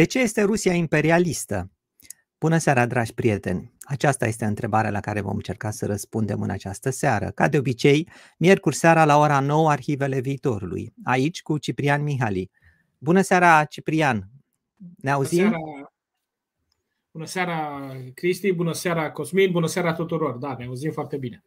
De ce este Rusia imperialistă? Bună seara, dragi prieteni! Aceasta este întrebarea la care vom încerca să răspundem în această seară. Ca de obicei, miercuri seara la ora 9, Arhivele Viitorului, aici cu Ciprian Mihali. Bună seara, Ciprian! Ne auzim? Bună seara, bună seara Cristi, bună seara Cosmin, bună seara tuturor! Da, ne auzim foarte bine!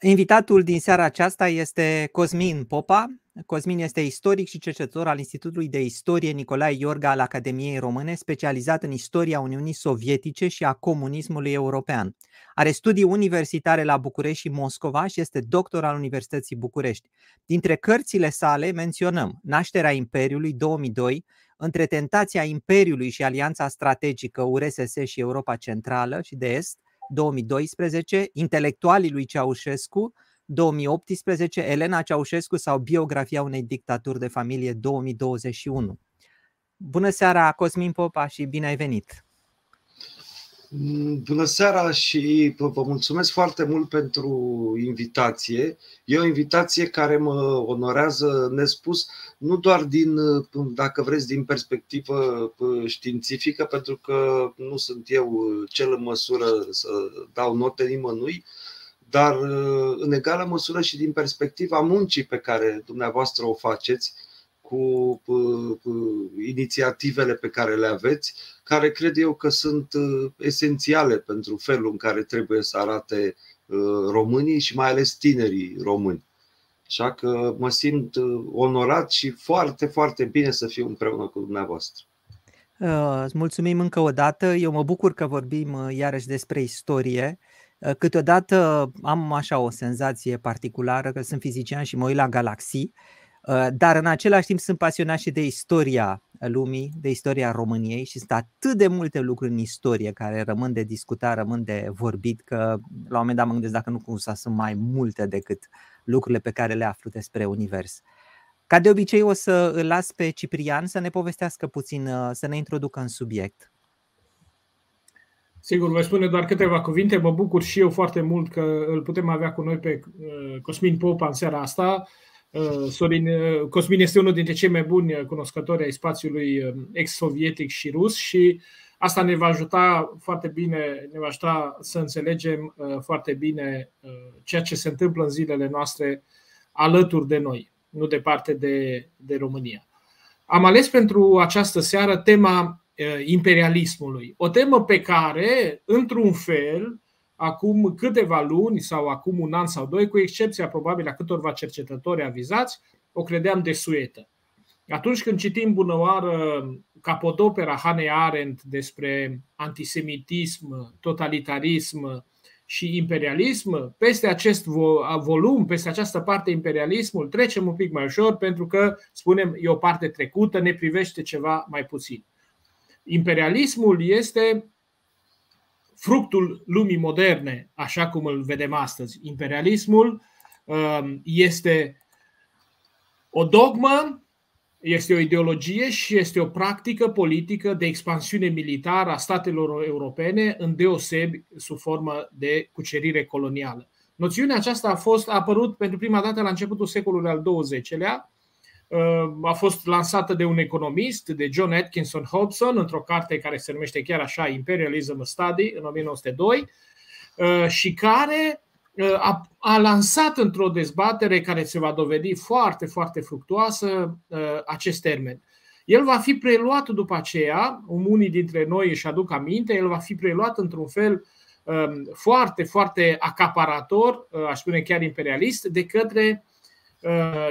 Invitatul din seara aceasta este Cosmin Popa. Cosmin este istoric și cercetător al Institutului de Istorie Nicolae Iorga al Academiei Române, specializat în istoria Uniunii Sovietice și a comunismului european. Are studii universitare la București și Moscova și este doctor al Universității București. Dintre cărțile sale menționăm Nașterea Imperiului 2002, Între tentația Imperiului și alianța strategică URSS și Europa Centrală și de Est, 2012, Intelectualii lui Ceaușescu, 2018, Elena Ceaușescu sau Biografia unei dictaturi de familie 2021. Bună seara, Cosmin Popa și bine ai venit! Bună seara și vă mulțumesc foarte mult pentru invitație. E o invitație care mă onorează nespus, nu doar din, dacă vreți, din perspectivă științifică, pentru că nu sunt eu cel în măsură să dau note nimănui, dar în egală măsură și din perspectiva muncii pe care dumneavoastră o faceți cu inițiativele pe care le aveți, care cred eu că sunt uh, esențiale pentru felul în care trebuie să arate uh, românii și mai ales tinerii români. Așa că mă simt uh, onorat și foarte, foarte bine să fiu împreună cu dumneavoastră. Îți mulțumim încă o dată. Eu mă bucur că vorbim iarăși despre istorie. Câteodată am așa o senzație particulară că sunt fizician și mă uit la galaxii Uh, dar în același timp sunt pasionat și de istoria lumii, de istoria României și sunt atât de multe lucruri în istorie care rămân de discutat, rămân de vorbit, că la un moment dat mă gândesc dacă nu cumva sunt mai multe decât lucrurile pe care le aflu despre univers. Ca de obicei o să îl las pe Ciprian să ne povestească puțin, uh, să ne introducă în subiect. Sigur, voi spune doar câteva cuvinte. Mă bucur și eu foarte mult că îl putem avea cu noi pe uh, Cosmin Popa în seara asta. Uh, Sorin uh, Cosmin este unul dintre cei mai buni cunoscători ai spațiului uh, ex-sovietic și rus și asta ne va ajuta foarte bine, ne va ajuta să înțelegem foarte bine ceea ce se întâmplă în zilele noastre alături de noi, nu departe de, de România. Am ales pentru această seară tema imperialismului, o temă pe care, într-un fel, acum câteva luni sau acum un an sau doi, cu excepția probabil a câtorva cercetători avizați, o credeam desuetă. Atunci când citim bunăoară capodopera Hannah Arendt despre antisemitism, totalitarism și imperialism, peste acest volum, peste această parte imperialismul, trecem un pic mai ușor pentru că, spunem, e o parte trecută, ne privește ceva mai puțin. Imperialismul este fructul lumii moderne, așa cum îl vedem astăzi. Imperialismul um, este o dogmă, este o ideologie și este o practică politică de expansiune militară a statelor europene, în deosebi sub formă de cucerire colonială. Noțiunea aceasta a fost a apărut pentru prima dată la începutul secolului al XX-lea Uh, a fost lansată de un economist, de John Atkinson Hobson, într-o carte care se numește chiar așa Imperialism Study, în 1902, uh, și care uh, a, a lansat într-o dezbatere care se va dovedi foarte, foarte fructuoasă acest termen. El va fi preluat după aceea, unii dintre noi își aduc aminte, el va fi preluat într-un fel um, foarte, foarte acaparator, aș spune chiar imperialist, de către Uh,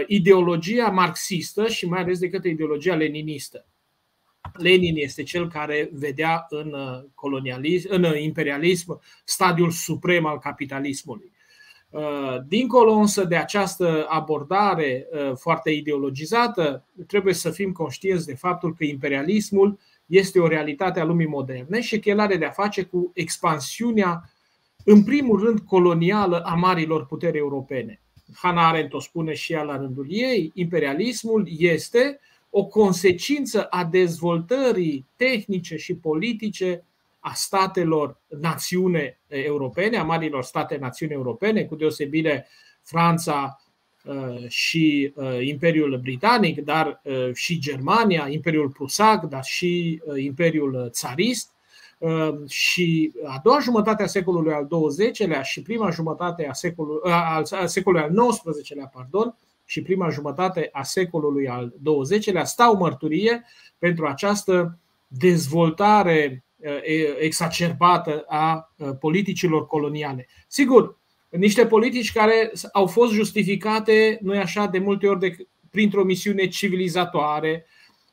ideologia marxistă și mai ales de către ideologia leninistă. Lenin este cel care vedea în, uh, colonialism, în uh, imperialism stadiul suprem al capitalismului. Dincolo însă de această abordare foarte ideologizată, trebuie să fim conștienți de faptul că imperialismul este o realitate a lumii moderne și că el are de-a face cu expansiunea, în primul rând, colonială a marilor puteri europene. Hannah Arendt o spune și ea la rândul ei, imperialismul este o consecință a dezvoltării tehnice și politice a statelor națiune europene, a marilor state națiuni europene, cu deosebire Franța, și Imperiul Britanic, dar și Germania, Imperiul Prusac, dar și Imperiul Țarist și a doua jumătate a secolului al XX-lea și prima jumătate a secolului, al secolului al XIX-lea, pardon, și prima jumătate a secolului al XX-lea stau mărturie pentru această dezvoltare exacerbată a politicilor coloniale. Sigur, niște politici care au fost justificate, nu așa, de multe ori de, printr-o misiune civilizatoare,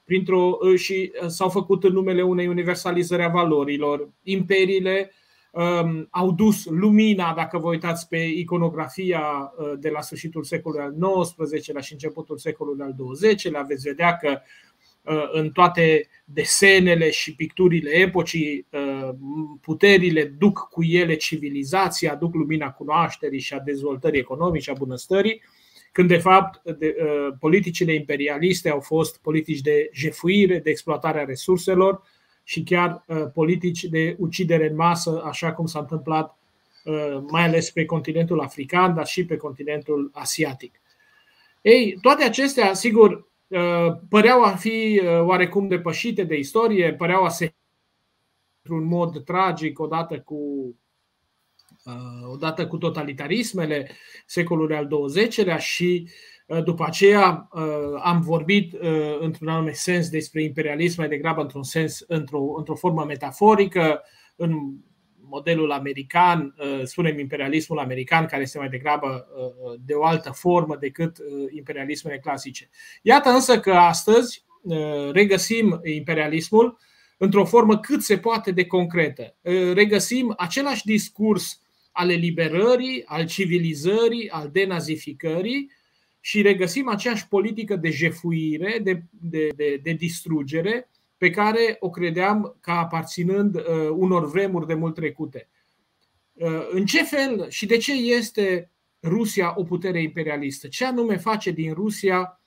printr-o, și s-au făcut în numele unei universalizări a valorilor. Imperiile um, au dus lumina, dacă vă uitați pe iconografia de la sfârșitul secolului al XIX-lea și începutul secolului al XX-lea, veți vedea că în toate desenele și picturile epocii, puterile duc cu ele civilizația, aduc lumina cunoașterii și a dezvoltării economice, a bunăstării, când de fapt de, politicile imperialiste au fost politici de jefuire, de exploatare a resurselor și chiar politici de ucidere în masă, așa cum s-a întâmplat mai ales pe continentul african, dar și pe continentul asiatic. Ei, toate acestea, sigur, Uh, păreau a fi uh, oarecum depășite de istorie, păreau a se într-un mod tragic odată cu uh, odată cu totalitarismele secolului al XX-lea și după aceea am vorbit într-un anume sens despre imperialism mai degrabă într-un sens, într-o, într-o formă metaforică, în modelul american, uh, spunem imperialismul american, care este mai degrabă uh, de o altă formă decât uh, imperialismele clasice. Iată însă că astăzi regăsim imperialismul într-o formă cât se poate de concretă. Regăsim același discurs al eliberării, al civilizării, al denazificării și regăsim aceeași politică de jefuire, de, de, de, de distrugere, pe care o credeam ca aparținând uh, unor vremuri de mult trecute. Uh, în ce fel și de ce este Rusia o putere imperialistă? Ce anume face din Rusia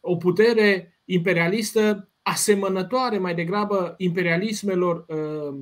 o putere imperialistă asemănătoare mai degrabă imperialismelor uh,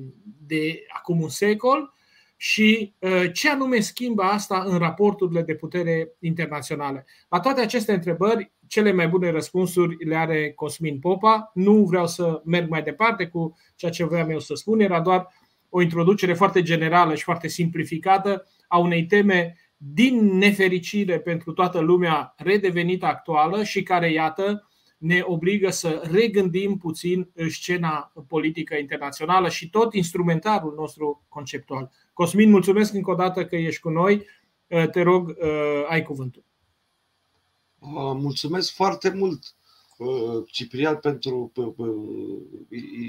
de acum un secol și ce anume schimbă asta în raporturile de putere internaționale? La toate aceste întrebări cele mai bune răspunsuri le are Cosmin Popa. Nu vreau să merg mai departe cu ceea ce vreau eu să spun, era doar o introducere foarte generală și foarte simplificată a unei teme din nefericire pentru toată lumea redevenită actuală și care, iată, ne obligă să regândim puțin scena politică internațională și tot instrumentarul nostru conceptual. Cosmin, mulțumesc încă o dată că ești cu noi. Te rog, ai cuvântul. Mulțumesc foarte mult, Ciprian, pentru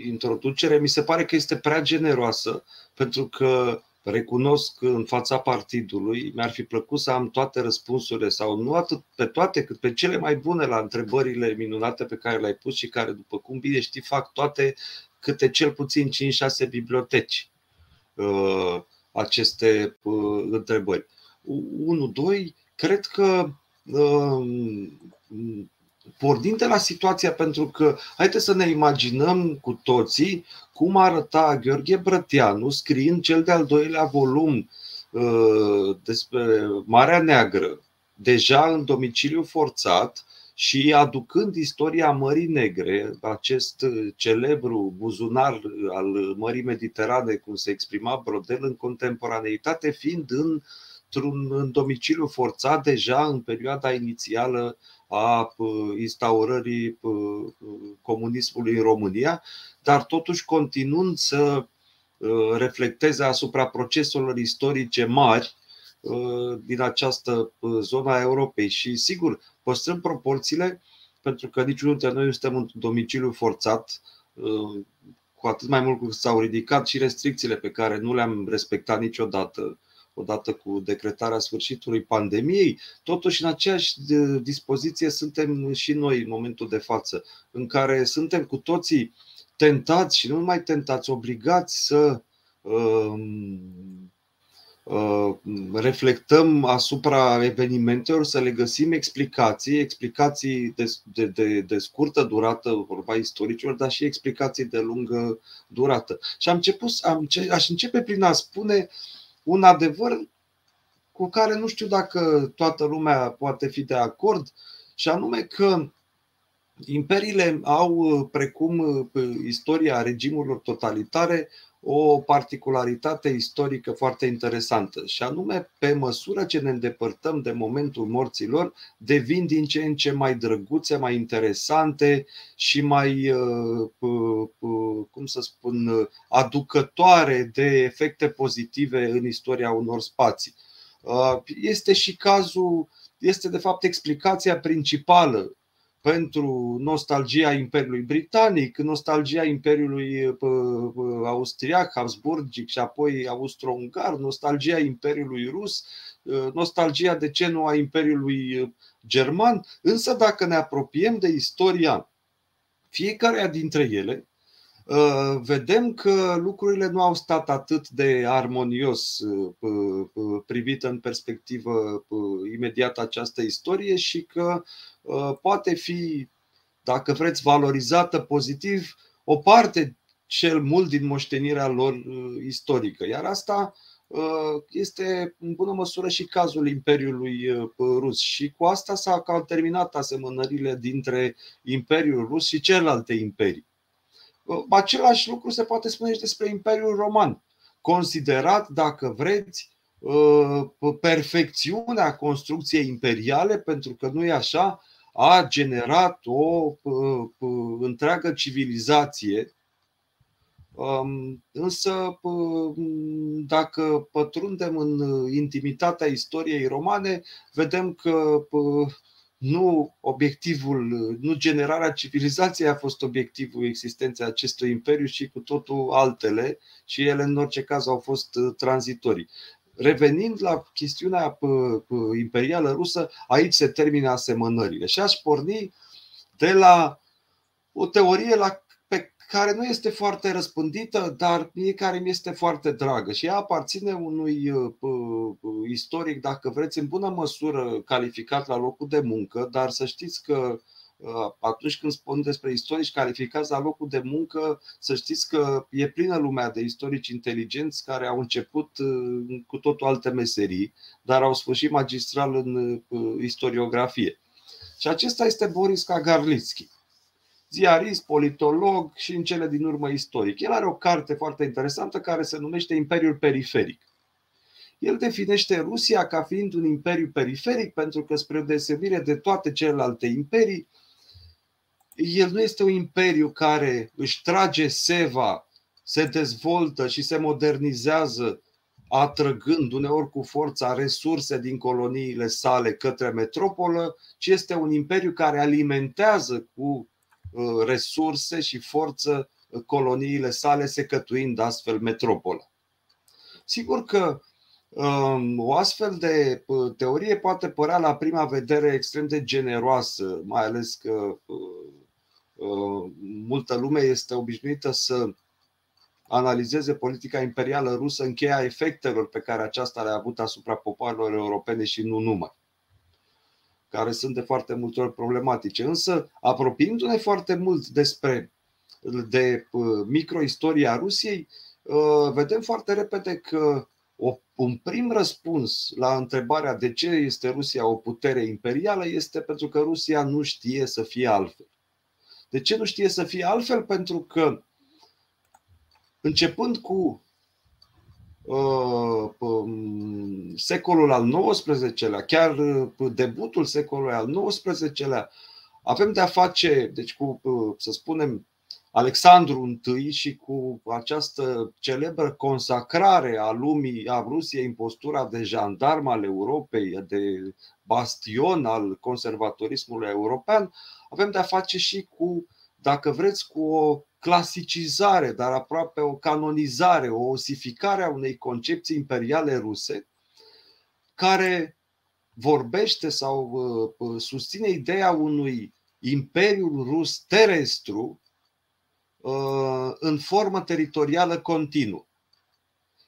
introducere. Mi se pare că este prea generoasă, pentru că recunosc în fața partidului, mi-ar fi plăcut să am toate răspunsurile sau nu atât pe toate, cât pe cele mai bune la întrebările minunate pe care le-ai pus și care, după cum bine știi, fac toate câte cel puțin 5-6 biblioteci aceste întrebări. 1, 2, cred că pornind de la situația, pentru că haideți să ne imaginăm cu toții cum arăta Gheorghe Brătianu scriind cel de-al doilea volum uh, despre Marea Neagră, deja în domiciliu forțat și aducând istoria Mării Negre, acest celebru buzunar al Mării Mediterane, cum se exprima Brodel în contemporaneitate, fiind în uh, într-un domiciliu forțat deja în perioada inițială a instaurării comunismului în România, dar totuși continuând să reflecteze asupra proceselor istorice mari din această zonă a Europei. Și sigur, păstrăm proporțiile, pentru că niciunul dintre noi nu suntem într-un domiciliu forțat, cu atât mai mult cât s-au ridicat și restricțiile pe care nu le-am respectat niciodată odată cu decretarea sfârșitului pandemiei, totuși în aceeași dispoziție suntem și noi în momentul de față, în care suntem cu toții tentați și nu numai tentați, obligați să um, uh, reflectăm asupra evenimentelor, să le găsim explicații, explicații de, de, de, de scurtă durată, vorba istoricilor, dar și explicații de lungă durată. Și am început, am, aș începe prin a spune uh, un adevăr cu care nu știu dacă toată lumea poate fi de acord, și anume că imperiile au, precum istoria regimurilor totalitare, o particularitate istorică foarte interesantă și anume pe măsură ce ne îndepărtăm de momentul morților, devin din ce în ce mai drăguțe, mai interesante și mai, uh, cum să spun, aducătoare de efecte pozitive în istoria unor spații. Uh, este și cazul, este de fapt explicația principală pentru nostalgia Imperiului Britanic, nostalgia Imperiului Austriac, Habsburgic și apoi austro-ungar, nostalgia Imperiului Rus, nostalgia de ce nu a Imperiului German. Însă dacă ne apropiem de istoria fiecarea dintre ele, vedem că lucrurile nu au stat atât de armonios privit în perspectivă imediată această istorie și că Uh, poate fi, dacă vreți, valorizată pozitiv o parte cel mult din moștenirea lor uh, istorică. Iar asta uh, este în bună măsură și cazul Imperiului Rus. Și cu asta s-au terminat asemănările dintre Imperiul Rus și celelalte imperii. Același lucru se poate spune și despre Imperiul Roman, considerat, dacă vreți, perfecțiunea construcției imperiale, pentru că nu e așa, a generat o întreagă civilizație. Um, însă, dacă pătrundem în intimitatea istoriei romane, vedem că nu obiectivul, nu generarea civilizației a fost obiectivul existenței acestui imperiu, ci cu totul altele și ele în orice caz au fost tranzitorii. Revenind la chestiunea imperială rusă, aici se termină asemănările. Și aș porni de la o teorie la, pe care nu este foarte răspândită, dar mie care mi este foarte dragă și ea aparține unui istoric, dacă vreți, în bună măsură calificat la locul de muncă, dar să știți că Uh, atunci când spun despre istorici calificați la locul de muncă, să știți că e plină lumea de istorici inteligenți care au început uh, cu totul alte meserii, dar au sfârșit magistral în uh, istoriografie. Și acesta este Boris Kagarlitsky, ziarist, politolog și în cele din urmă istoric. El are o carte foarte interesantă care se numește Imperiul Periferic. El definește Rusia ca fiind un imperiu periferic pentru că, spre deosebire de toate celelalte imperii, el nu este un imperiu care își trage seva, se dezvoltă și se modernizează, atrăgând uneori cu forța resurse din coloniile sale către metropolă, ci este un imperiu care alimentează cu uh, resurse și forță uh, coloniile sale, secătuind astfel metropola. Sigur că um, o astfel de uh, teorie poate părea la prima vedere extrem de generoasă, mai ales că Uh, multă lume este obișnuită să analizeze politica imperială rusă în cheia efectelor pe care aceasta le-a avut asupra popoarelor europene și nu numai care sunt de foarte multe ori problematice. Însă, apropiindu-ne foarte mult despre de uh, microistoria Rusiei, uh, vedem foarte repede că un prim răspuns la întrebarea de ce este Rusia o putere imperială este pentru că Rusia nu știe să fie altfel. De ce nu știe să fie altfel? Pentru că începând cu uh, um, secolul al XIX-lea, chiar uh, debutul secolului al XIX-lea, avem de-a face, deci cu, uh, să spunem, Alexandru I și cu această celebră consacrare a lumii, a Rusiei în postura de jandarm al Europei, de bastion al conservatorismului european, avem de-a face și cu, dacă vreți, cu o clasicizare, dar aproape o canonizare, o osificare a unei concepții imperiale ruse, care vorbește sau uh, susține ideea unui imperiu rus terestru uh, în formă teritorială continuă.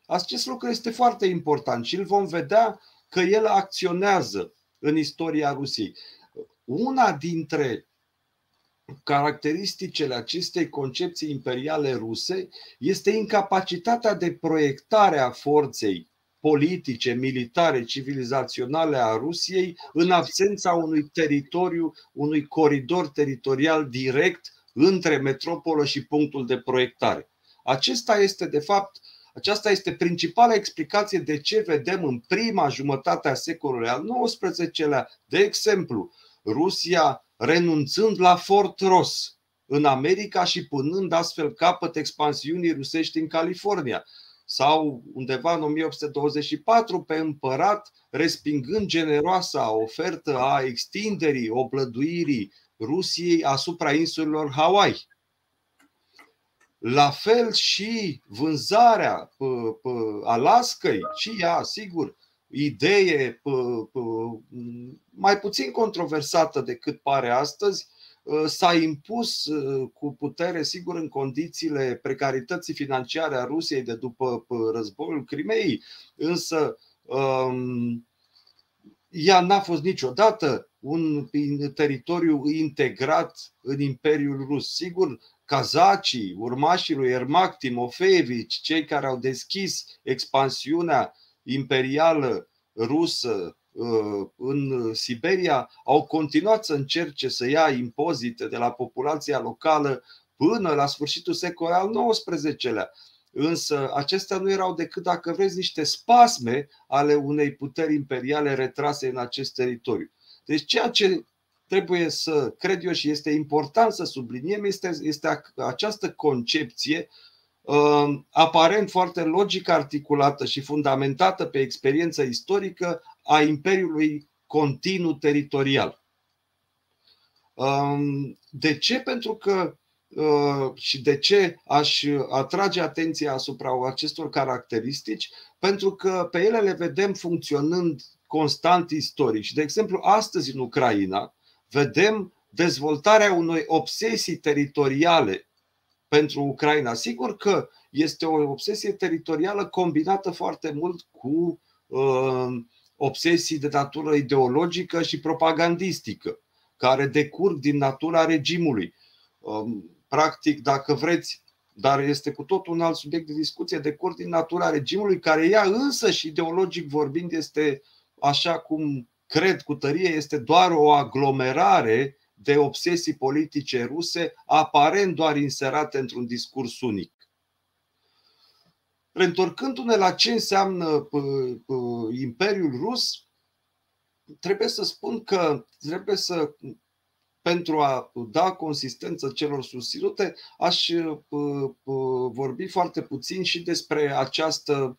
Acest lucru este foarte important și îl vom vedea că el acționează în istoria Rusiei. Una dintre caracteristicile acestei concepții imperiale ruse este incapacitatea de proiectare a forței politice, militare, civilizaționale a Rusiei în absența unui teritoriu, unui coridor teritorial direct între metropolă și punctul de proiectare. Acesta este, de fapt, aceasta este principala explicație de ce vedem în prima jumătate a secolului al XIX-lea, de exemplu, Rusia renunțând la Fort Ross în America și punând astfel capăt expansiunii rusești în California sau undeva în 1824 pe împărat, respingând generoasa ofertă a extinderii, oblăduirii Rusiei asupra insulelor Hawaii. La fel și vânzarea Alaskai, și ea, sigur, idee mai puțin controversată decât pare astăzi, s-a impus cu putere, sigur, în condițiile precarității financiare a Rusiei de după războiul Crimeei, însă ea n-a fost niciodată un teritoriu integrat în Imperiul Rus. Sigur, cazacii, urmașii lui Ermac Timofeevici, cei care au deschis expansiunea imperială rusă uh, în Siberia, au continuat să încerce să ia impozite de la populația locală până la sfârșitul secolului al XIX-lea. Însă acestea nu erau decât, dacă vreți, niște spasme ale unei puteri imperiale retrase în acest teritoriu. Deci ceea ce trebuie să cred eu și este important să subliniem este, este această concepție uh, aparent foarte logic articulată și fundamentată pe experiență istorică a Imperiului continuu teritorial. Um, de ce? Pentru că uh, și de ce aș atrage atenția asupra acestor caracteristici? Pentru că pe ele le vedem funcționând constant istoric. Și, de exemplu, astăzi în Ucraina, vedem dezvoltarea unei obsesii teritoriale pentru Ucraina. Sigur că este o obsesie teritorială combinată foarte mult cu uh, obsesii de natură ideologică și propagandistică, care decurg din natura regimului. Uh, practic, dacă vreți, dar este cu tot un alt subiect de discuție, decurg din natura regimului, care ea însă și ideologic vorbind este, așa cum cred cu tărie, este doar o aglomerare de obsesii politice ruse, aparent doar inserate într-un discurs unic. Reîntorcându-ne la ce înseamnă Imperiul Rus, trebuie să spun că trebuie să, pentru a da consistență celor susținute, aș vorbi foarte puțin și despre această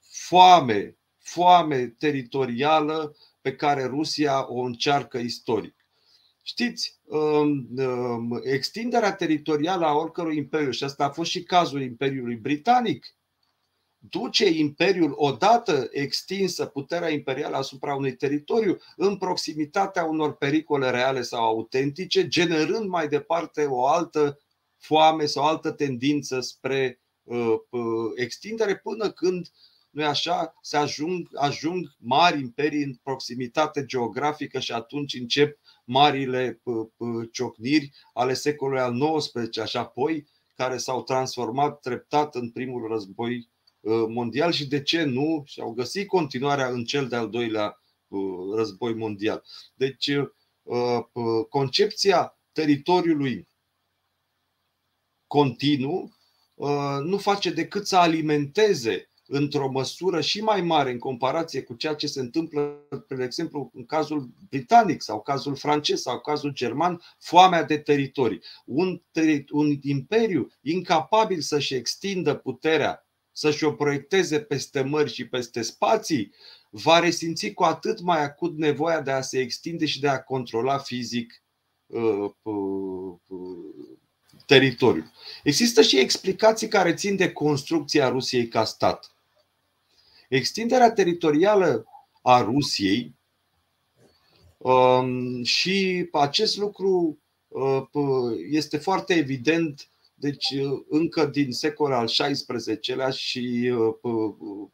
foame, foame teritorială pe care Rusia o încearcă istoric. Știți, um, um, extinderea teritorială a oricărui imperiu, și asta a fost și cazul Imperiului Britanic, duce Imperiul odată extinsă puterea imperială asupra unui teritoriu în proximitatea unor pericole reale sau autentice, generând mai departe o altă foame sau altă tendință spre uh, uh, extindere până când nu așa, se ajung, ajung mari imperii în proximitate geografică și atunci încep marile ciocniri ale secolului al XIX și apoi care s-au transformat treptat în primul război ă, mondial și de ce nu și au găsit continuarea în cel de-al doilea război mondial. Deci ă, concepția teritoriului continuu ă, nu face decât să alimenteze într-o măsură și mai mare în comparație cu ceea ce se întâmplă, de exemplu, în cazul britanic sau cazul francez sau cazul german, foamea de teritorii. Un, teri- un imperiu incapabil să-și extindă puterea, să-și o proiecteze peste mări și peste spații, va resimți cu atât mai acut nevoia de a se extinde și de a controla fizic uh, uh, uh, teritoriul. Există și explicații care țin de construcția Rusiei ca stat. Extinderea teritorială a Rusiei um, și acest lucru uh, este foarte evident deci uh, încă din secolul al XVI-lea și uh,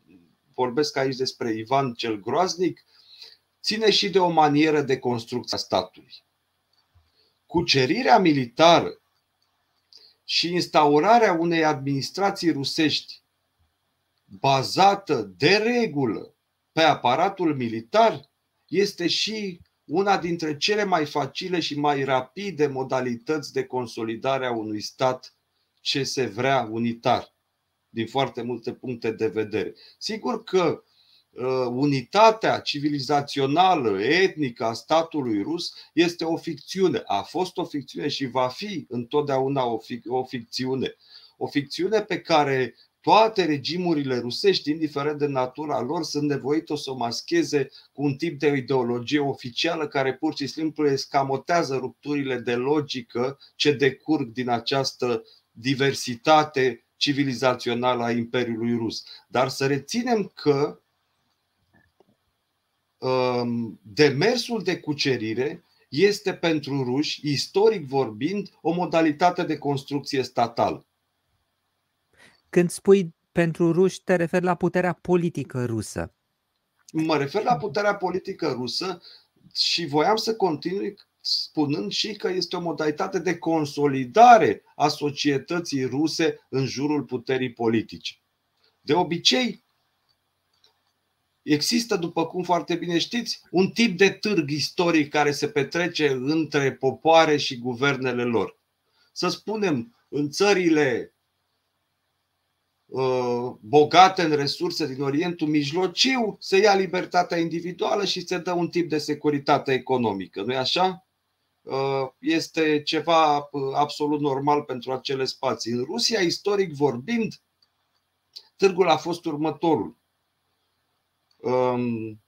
vorbesc aici despre Ivan cel Groaznic, ține și de o manieră de construcție a statului. Cucerirea militară și instaurarea unei administrații rusești bazată de regulă pe aparatul militar este și una dintre cele mai facile și mai rapide modalități de consolidare a unui stat ce se vrea unitar, din foarte multe puncte de vedere. Sigur că uh, unitatea civilizațională, etnică a statului rus este o ficțiune. A fost o ficțiune și va fi întotdeauna o, fic- o ficțiune. O ficțiune pe care toate regimurile rusești, indiferent de natura lor, sunt nevoite să o mascheze cu un tip de ideologie oficială care pur și simplu escamotează rupturile de logică ce decurg din această diversitate civilizațională a Imperiului Rus. Dar să reținem că um, demersul de cucerire este pentru ruși, istoric vorbind, o modalitate de construcție statală. Când spui pentru ruși, te referi la puterea politică rusă. Mă refer la puterea politică rusă și voiam să continui spunând și că este o modalitate de consolidare a societății ruse în jurul puterii politice. De obicei, există, după cum foarte bine știți, un tip de târg istoric care se petrece între popoare și guvernele lor. Să spunem, în țările Uh, bogate în resurse din Orientul Mijlociu, se ia libertatea individuală și se dă un tip de securitate economică. Nu-i așa? Uh, este ceva uh, absolut normal pentru acele spații. În Rusia, istoric vorbind, târgul a fost următorul. Um,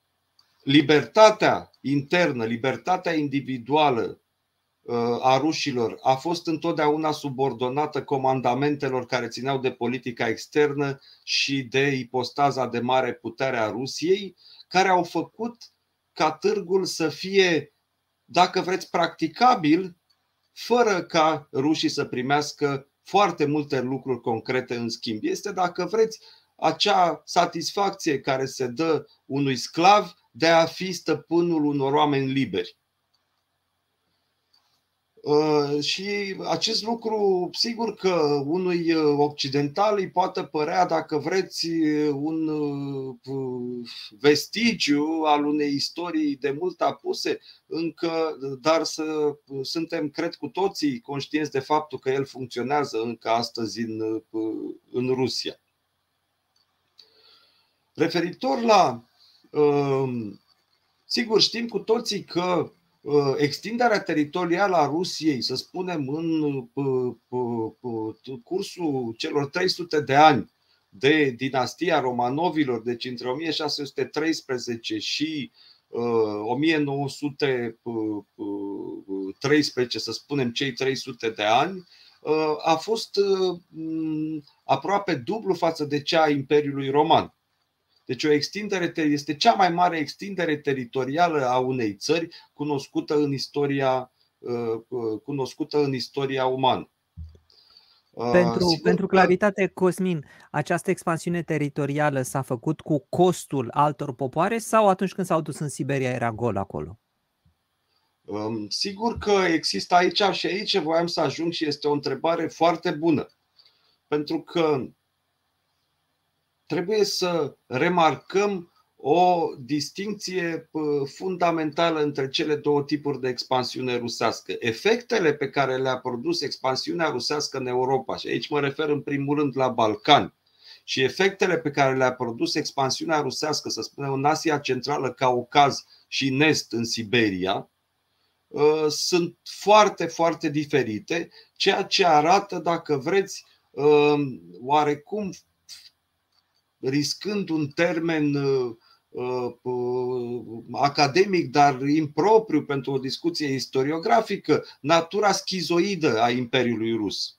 libertatea internă, libertatea individuală a rușilor a fost întotdeauna subordonată comandamentelor care țineau de politica externă și de ipostaza de mare putere a Rusiei, care au făcut ca târgul să fie, dacă vreți, practicabil, fără ca rușii să primească foarte multe lucruri concrete în schimb. Este, dacă vreți, acea satisfacție care se dă unui sclav de a fi stăpânul unor oameni liberi. Uh, și acest lucru, sigur că unui uh, occidental îi poate părea, dacă vreți, un uh, vestigiu al unei istorii de mult apuse, încă, dar să suntem, cred cu toții, conștienți de faptul că el funcționează încă astăzi în, în Rusia. Referitor la. Sigur, știm cu toții că Uh, extinderea teritorială a Rusiei, să spunem, în uh, uh, cursul celor 300 de ani de dinastia Romanovilor, deci între 1613 și 1913, să spunem, cei 300 de ani, a fost aproape dublu față de cea a Imperiului Roman. Deci o extindere este cea mai mare extindere teritorială a unei țări cunoscută în istoria, uh, uh, cunoscută în istoria umană. Uh, pentru, pentru claritate, Cosmin, această expansiune teritorială s-a făcut cu costul altor popoare sau atunci când s-au dus în Siberia era gol acolo? Um, sigur că există aici și aici voiam să ajung și este o întrebare foarte bună. Pentru că trebuie să remarcăm o distinție fundamentală între cele două tipuri de expansiune rusească. Efectele pe care le-a produs expansiunea rusească în Europa, și aici mă refer în primul rând la Balcani, și efectele pe care le-a produs expansiunea rusească, să spunem, în Asia Centrală, Caucaz și în Est, în Siberia, ă, sunt foarte, foarte diferite, ceea ce arată, dacă vreți, ă, oarecum riscând un termen uh, uh, uh, academic, dar impropriu pentru o discuție istoriografică, natura schizoidă a Imperiului Rus.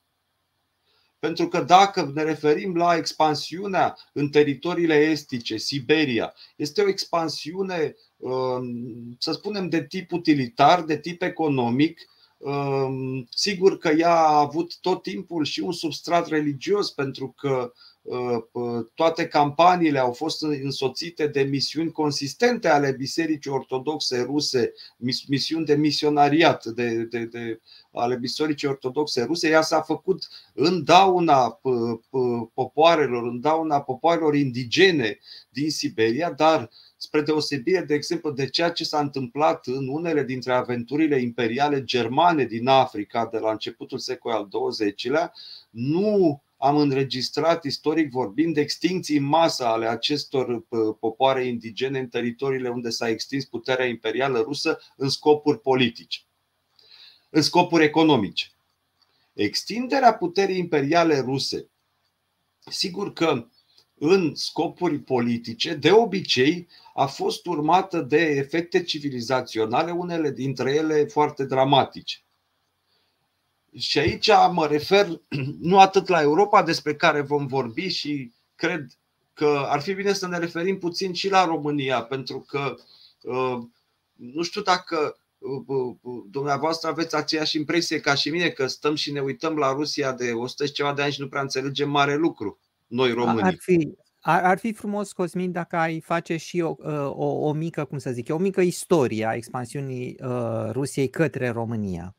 Pentru că dacă ne referim la expansiunea în teritoriile estice, Siberia, este o expansiune, să spunem, de tip utilitar, de tip economic. Sigur că ea a avut tot timpul și un substrat religios, pentru că toate campaniile au fost însoțite de misiuni consistente ale Bisericii Ortodoxe Ruse, misiuni de misionariat de, de, de, ale Bisericii Ortodoxe Ruse. Ea s-a făcut în dauna popoarelor, în dauna popoarelor indigene din Siberia, dar spre deosebire, de exemplu, de ceea ce s-a întâmplat în unele dintre aventurile imperiale germane din Africa de la începutul secolului al XX-lea, nu am înregistrat, istoric vorbind, extinții în masă ale acestor popoare indigene în teritoriile unde s-a extins puterea imperială rusă în scopuri politice, în scopuri economice. Extinderea puterii imperiale ruse, sigur că în scopuri politice, de obicei, a fost urmată de efecte civilizaționale, unele dintre ele foarte dramatice. Și aici mă refer nu atât la Europa despre care vom vorbi și cred că ar fi bine să ne referim puțin și la România, pentru că uh, nu știu dacă uh, uh, dumneavoastră aveți aceeași impresie ca și mine că stăm și ne uităm la Rusia de 100 și ceva de ani și nu prea înțelegem mare lucru, noi români. Ar fi, ar, ar fi frumos, Cosmin, dacă ai face și o, o, o mică, cum să zic, o mică istorie a expansiunii uh, Rusiei către România.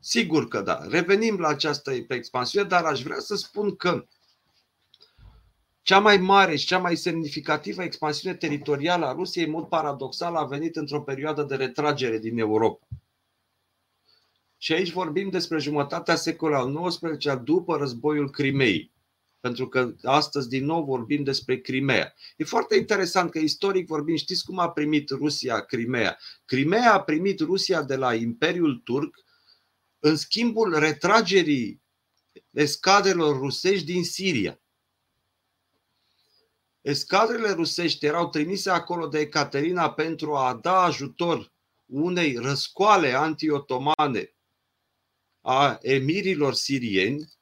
Sigur că da. Revenim la această expansiune, dar aș vrea să spun că cea mai mare și cea mai semnificativă expansiune teritorială a Rusiei, în mod paradoxal, a venit într-o perioadă de retragere din Europa. Și aici vorbim despre jumătatea secolului al XIX-lea după războiul Crimei. Pentru că astăzi din nou vorbim despre Crimea. E foarte interesant că istoric vorbim, știți cum a primit Rusia Crimea? Crimea a primit Rusia de la Imperiul Turc în schimbul retragerii escadelor rusești din Siria. Escadrele rusești erau trimise acolo de Ecaterina pentru a da ajutor unei răscoale anti-otomane a emirilor sirieni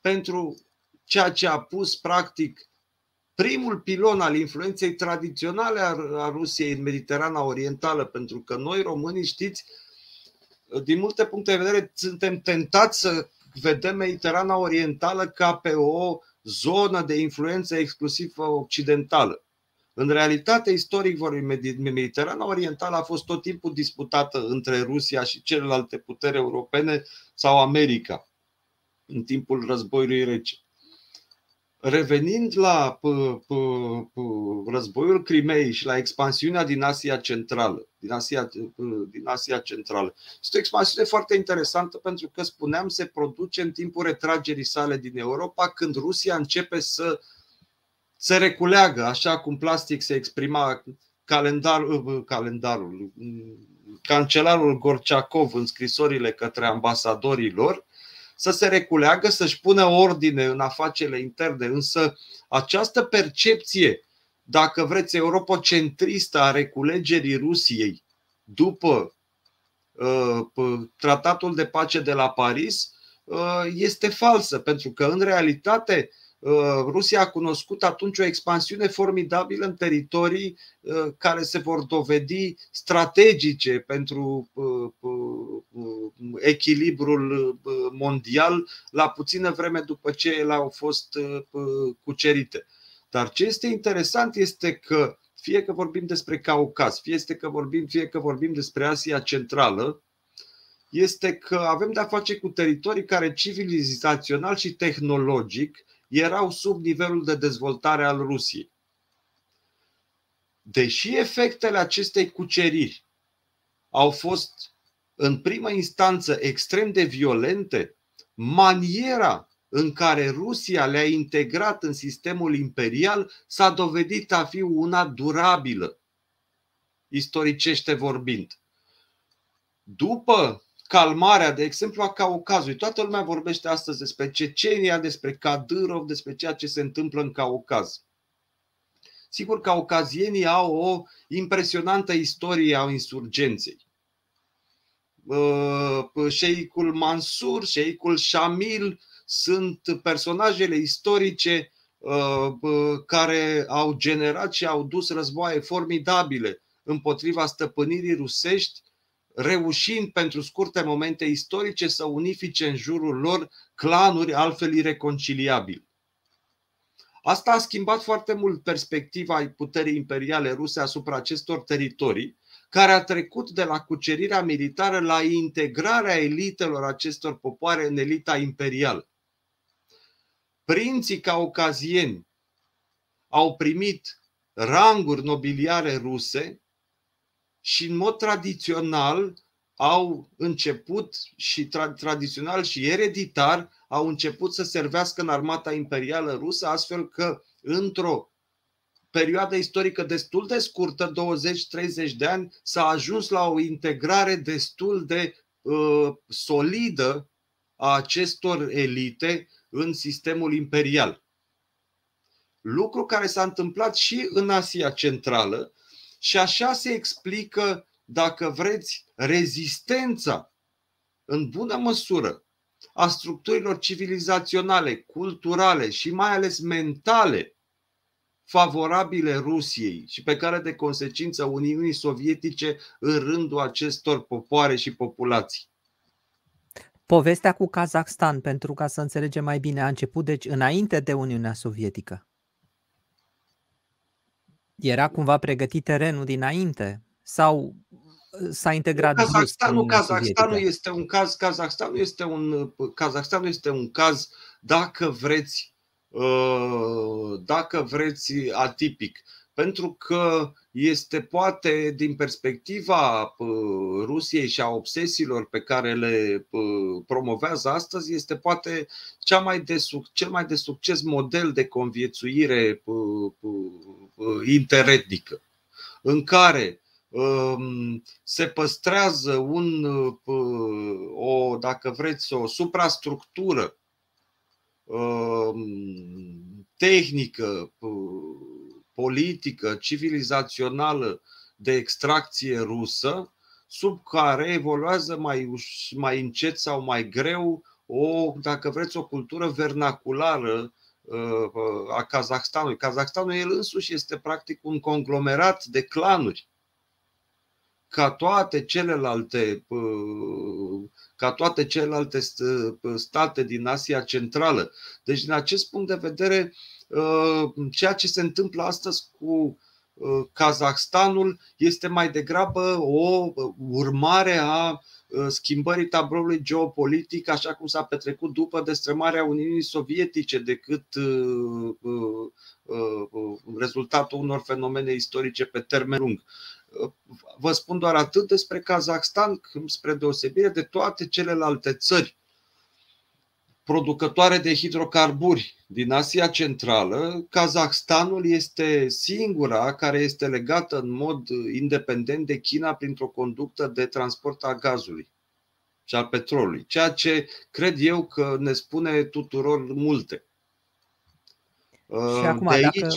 pentru ceea ce a pus practic primul pilon al influenței tradiționale a Rusiei în Mediterana Orientală, pentru că noi românii știți din multe puncte de vedere, suntem tentați să vedem Mediterana Orientală ca pe o zonă de influență exclusiv occidentală. În realitate, istoric vorbim, Mediterana Orientală a fost tot timpul disputată între Rusia și celelalte puteri europene sau America în timpul războiului rece. Revenind la războiul Crimei și la expansiunea din Asia Centrală, din Asia, din Asia Centrală, este o expansiune foarte interesantă pentru că, spuneam, se produce în timpul retragerii sale din Europa, când Rusia începe să se reculeagă, așa cum plastic se exprima calendarul, calendarul cancelarul Gorciakov în scrisorile către ambasadorii lor, să se reculeagă, să-și pună ordine în afacerile interne. Însă această percepție, dacă vreți, europocentristă a reculegerii Rusiei după uh, tratatul de pace de la Paris uh, este falsă, pentru că în realitate Uh, Rusia a cunoscut atunci o expansiune formidabilă în teritorii uh, care se vor dovedi strategice pentru uh, echilibrul mondial la puțină vreme după ce ele au fost cucerite. Dar ce este interesant este că fie că vorbim despre Caucaz, fie că vorbim, fie că vorbim despre Asia Centrală, este că avem de-a face cu teritorii care civilizațional și tehnologic erau sub nivelul de dezvoltare al Rusiei. Deși efectele acestei cuceriri au fost în primă instanță extrem de violente, maniera în care Rusia le-a integrat în sistemul imperial s-a dovedit a fi una durabilă, istoricește vorbind. După calmarea, de exemplu, a Caucazului. Toată lumea vorbește astăzi despre Cecenia, despre Kadyrov, despre ceea ce se întâmplă în Caucaz. Sigur, caucazienii au o impresionantă istorie a insurgenței. Sheikul Mansur, Sheikul Shamil sunt personajele istorice care au generat și au dus războaie formidabile împotriva stăpânirii rusești reușind pentru scurte momente istorice să unifice în jurul lor clanuri altfel ireconciliabile. Asta a schimbat foarte mult perspectiva puterii imperiale ruse asupra acestor teritorii, care a trecut de la cucerirea militară la integrarea elitelor acestor popoare în elita imperială. Prinții caucazieni au primit ranguri nobiliare ruse și în mod tradițional au început și tra- tradițional și ereditar au început să servească în armata imperială rusă, astfel că într-o perioadă istorică destul de scurtă, 20-30 de ani, s-a ajuns la o integrare destul de uh, solidă a acestor elite în sistemul imperial. Lucru care s-a întâmplat și în Asia Centrală și așa se explică, dacă vreți, rezistența în bună măsură a structurilor civilizaționale, culturale și mai ales mentale favorabile Rusiei și pe care de consecință Uniunii Sovietice în rândul acestor popoare și populații. Povestea cu Kazakhstan, pentru ca să înțelegem mai bine, a început deci înainte de Uniunea Sovietică. Era cumva pregătit terenul dinainte sau s-a integrat Kazakhstanul, Kazakhstanul este un caz, Kazakhstanul este un, Kazakhstanul este un caz, dacă vreți, uh, dacă vreți, atipic. Pentru că este poate din perspectiva uh, Rusiei și a obsesiilor pe care le uh, promovează astăzi, este poate cea mai de, cel mai de succes model de conviețuire interetnică, în care um, se păstrează un, o, dacă vreți, o suprastructură um, tehnică, politică, civilizațională de extracție rusă, sub care evoluează mai, mai încet sau mai greu o, dacă vreți, o cultură vernaculară uh, a Kazahstanului. Kazahstanul el însuși este practic un conglomerat de clanuri. Ca toate celelalte, uh, ca toate celelalte state din Asia Centrală. Deci, din acest punct de vedere, Uh, ceea ce se întâmplă astăzi cu uh, Kazahstanul este mai degrabă o urmare a uh, schimbării tabloului geopolitic, așa cum s-a petrecut după destrămarea Uniunii Sovietice, decât rezultatul unor fenomene istorice pe termen lung. Vă spun doar atât despre Kazahstan, spre deosebire de toate celelalte țări producătoare de hidrocarburi din Asia Centrală, Kazahstanul este singura care este legată în mod independent de China printr-o conductă de transport a gazului și al petrolului, ceea ce cred eu că ne spune tuturor multe. Și acum, de aici, dacă...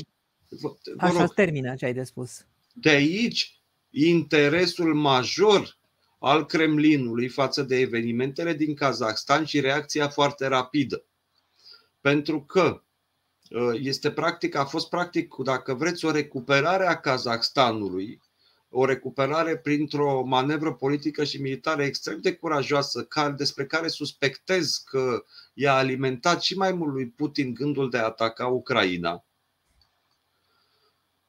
Așa termină ce ai de spus. De aici, interesul major al Kremlinului față de evenimentele din Kazahstan și reacția foarte rapidă. Pentru că uh, este practic, a fost practic, dacă vreți, o recuperare a Kazahstanului, o recuperare printr-o manevră politică și militară extrem de curajoasă, care, despre care suspectez că i-a alimentat și mai mult lui Putin gândul de a ataca Ucraina.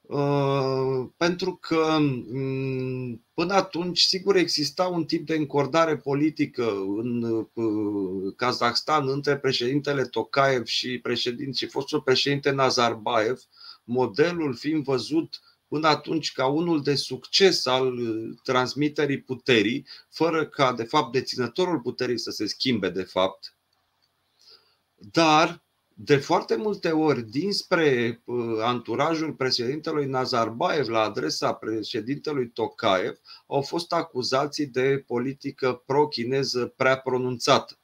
Uh, pentru că mm, până atunci, sigur, exista un tip de încordare politică în uh, Kazahstan între președintele Tokayev și, președinte, și fostul președinte Nazarbayev, modelul fiind văzut până atunci ca unul de succes al uh, transmiterii puterii, fără ca, de fapt, deținătorul puterii să se schimbe, de fapt. Dar de foarte multe ori dinspre uh, anturajul președintelui Nazarbayev la adresa președintelui Tokayev au fost acuzații de politică pro-chineză prea pronunțată.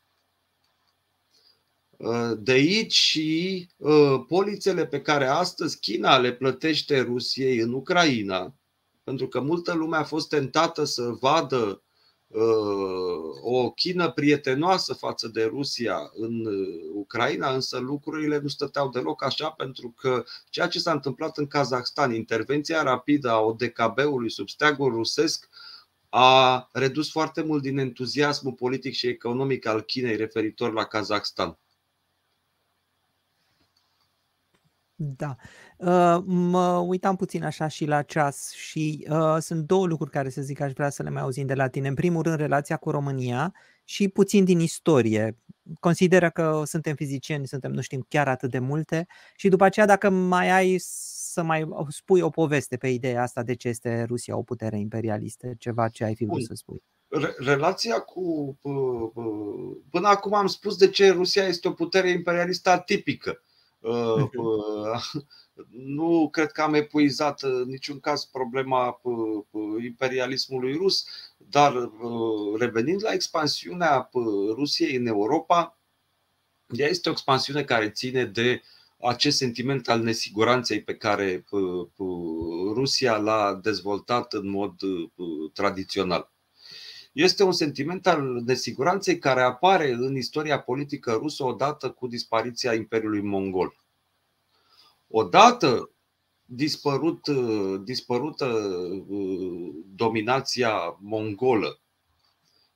Uh, de aici și uh, polițele pe care astăzi China le plătește Rusiei în Ucraina, pentru că multă lume a fost tentată să vadă o Chină prietenoasă față de Rusia în Ucraina, însă lucrurile nu stăteau deloc așa pentru că ceea ce s-a întâmplat în Kazahstan, intervenția rapidă a ODKB-ului sub steagul rusesc, a redus foarte mult din entuziasmul politic și economic al Chinei referitor la Kazahstan. Da. Uh, mă uitam puțin așa și la ceas și uh, sunt două lucruri care să zic aș vrea să le mai auzim de la tine. În primul rând, relația cu România și puțin din istorie. Consideră că suntem fizicieni, suntem, nu știm chiar atât de multe și după aceea dacă mai ai să mai spui o poveste pe ideea asta de ce este Rusia o putere imperialistă, ceva ce ai fi vrut să spui. Relația cu. Până acum am spus de ce Rusia este o putere imperialistă atipică. Mhm. Nu cred că am epuizat în niciun caz problema imperialismului rus, dar revenind la expansiunea Rusiei în Europa, ea este o expansiune care ține de acest sentiment al nesiguranței pe care Rusia l-a dezvoltat în mod tradițional. Este un sentiment al nesiguranței care apare în istoria politică rusă odată cu dispariția Imperiului Mongol. Odată dispărut, dispărută dominația mongolă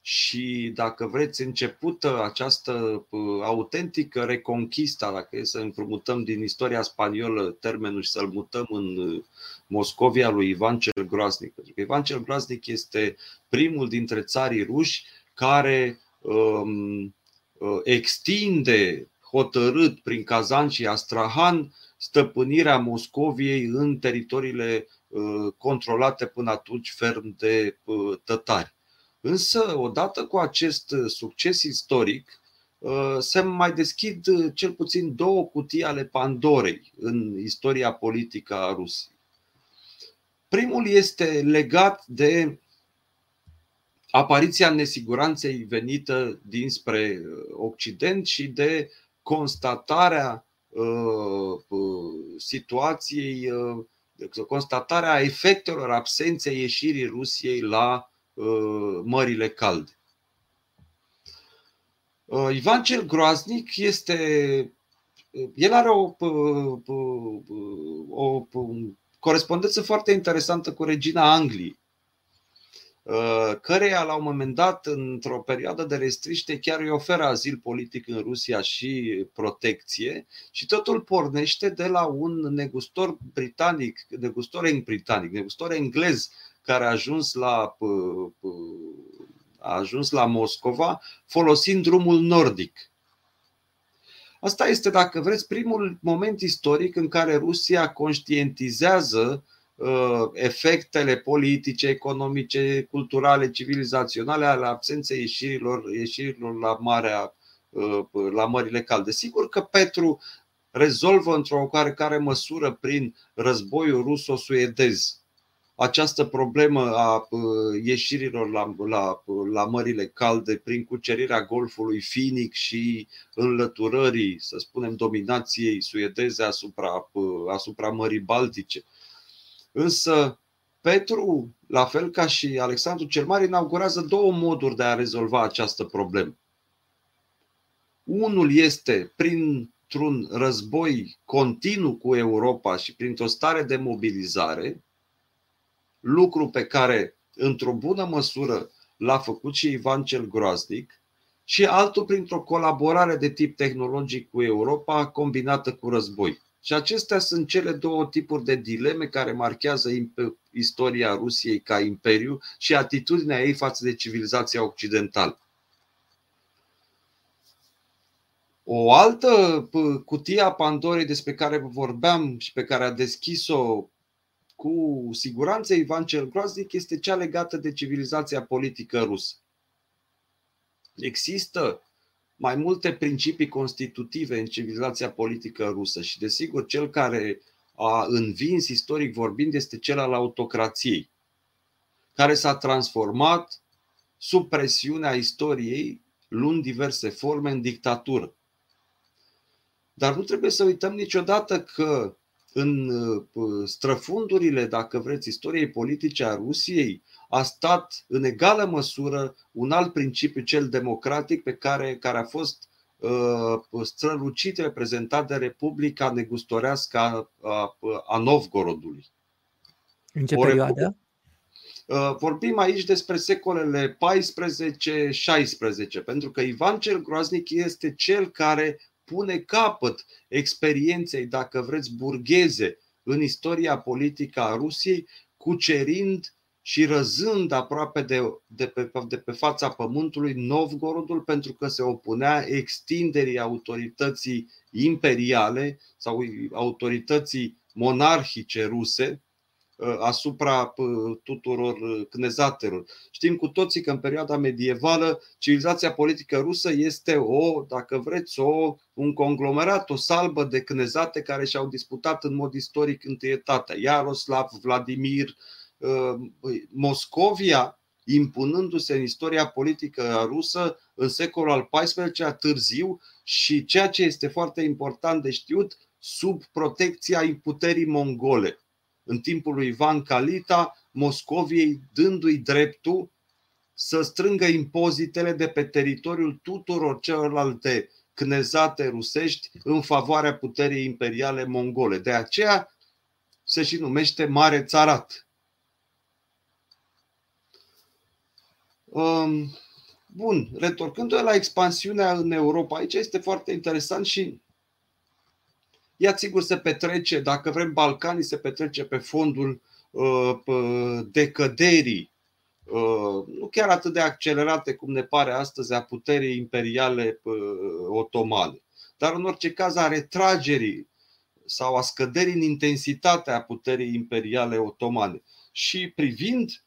și, dacă vreți, începută această autentică reconquista, dacă e să împrumutăm din istoria spaniolă termenul și să-l mutăm în Moscovia lui Ivan cel Groaznic. Pentru că Ivan cel Groaznic este primul dintre țarii ruși care um, extinde hotărât prin Kazan și Astrahan stăpânirea Moscoviei în teritoriile controlate până atunci ferm de tătari. Însă, odată cu acest succes istoric, se mai deschid cel puțin două cutii ale Pandorei în istoria politică a Rusiei. Primul este legat de apariția nesiguranței venită dinspre Occident și de constatarea uh, situației, uh, constatarea efectelor absenței ieșirii Rusiei la Uh, mările calde. Uh, Ivan cel Groaznic este. Uh, el are o, o, o corespondență foarte interesantă cu regina Angliei, căreia la un moment dat, într-o perioadă de restriște, chiar îi oferă azil politic în Rusia și protecție și totul pornește de la un negustor britanic, negustor britanic, negustor englez care a ajuns la, a ajuns la Moscova folosind drumul nordic. Asta este, dacă vreți, primul moment istoric în care Rusia conștientizează uh, efectele politice, economice, culturale, civilizaționale ale absenței ieșirilor, ieșirilor la, marea, uh, la mările calde. Sigur că Petru rezolvă într-o oarecare măsură prin războiul ruso-suedez această problemă a ieșirilor la, la, la mările calde prin cucerirea golfului Finic și înlăturării, să spunem, dominației suedeze asupra, asupra Mării Baltice. Însă Petru, la fel ca și Alexandru cel Mare, inaugurează două moduri de a rezolva această problemă. Unul este printr-un război continuu cu Europa și printr-o stare de mobilizare, lucru pe care, într-o bună măsură, l-a făcut și Ivan cel Groaznic, și altul printr-o colaborare de tip tehnologic cu Europa combinată cu război. Și acestea sunt cele două tipuri de dileme care marchează istoria Rusiei ca imperiu și atitudinea ei față de civilizația occidentală. O altă cutie a Pandorei despre care vorbeam și pe care a deschis-o cu siguranță Ivan cel Groaznic este cea legată de civilizația politică rusă. Există mai multe principii constitutive în civilizația politică rusă și desigur cel care a învins istoric vorbind este cel al autocrației, care s-a transformat sub presiunea istoriei, luând diverse forme în dictatură. Dar nu trebuie să uităm niciodată că în uh, străfundurile, dacă vreți, istoriei politice a Rusiei, a stat în egală măsură un alt principiu, cel democratic, pe care, care a fost uh, strălucit reprezentat de Republica Negustorească a, a, a Novgorodului. În ce o perioadă? Uh, vorbim aici despre secolele 14-16, pentru că Ivan cel Groaznic este cel care pune capăt experienței, dacă vreți, burgheze în istoria politică a Rusiei, cucerind și răzând aproape de, de, pe, de pe fața pământului Novgorodul pentru că se opunea extinderii autorității imperiale sau autorității monarhice ruse uh, asupra uh, tuturor cnezatelor. Știm cu toții că în perioada medievală civilizația politică rusă este o, dacă vreți, o, un conglomerat, o salbă de cnezate care și-au disputat în mod istoric întâietatea. Iaroslav, Vladimir, Uh, Moscovia, impunându-se în istoria politică rusă în secolul al XIV-lea târziu și ceea ce este foarte important de știut, sub protecția puterii mongole. În timpul lui Ivan Kalita, Moscoviei dându-i dreptul să strângă impozitele de pe teritoriul tuturor celorlalte cnezate rusești în favoarea puterii imperiale mongole. De aceea se și numește Mare Țarat. Bun, retorcându-ne la expansiunea în Europa, aici este foarte interesant și ea sigur se petrece, dacă vrem Balcanii, se petrece pe fondul uh, decăderii, uh, nu chiar atât de accelerate cum ne pare astăzi a puterii imperiale uh, otomane, dar în orice caz a retragerii sau a scăderii în intensitatea puterii imperiale otomane. Și privind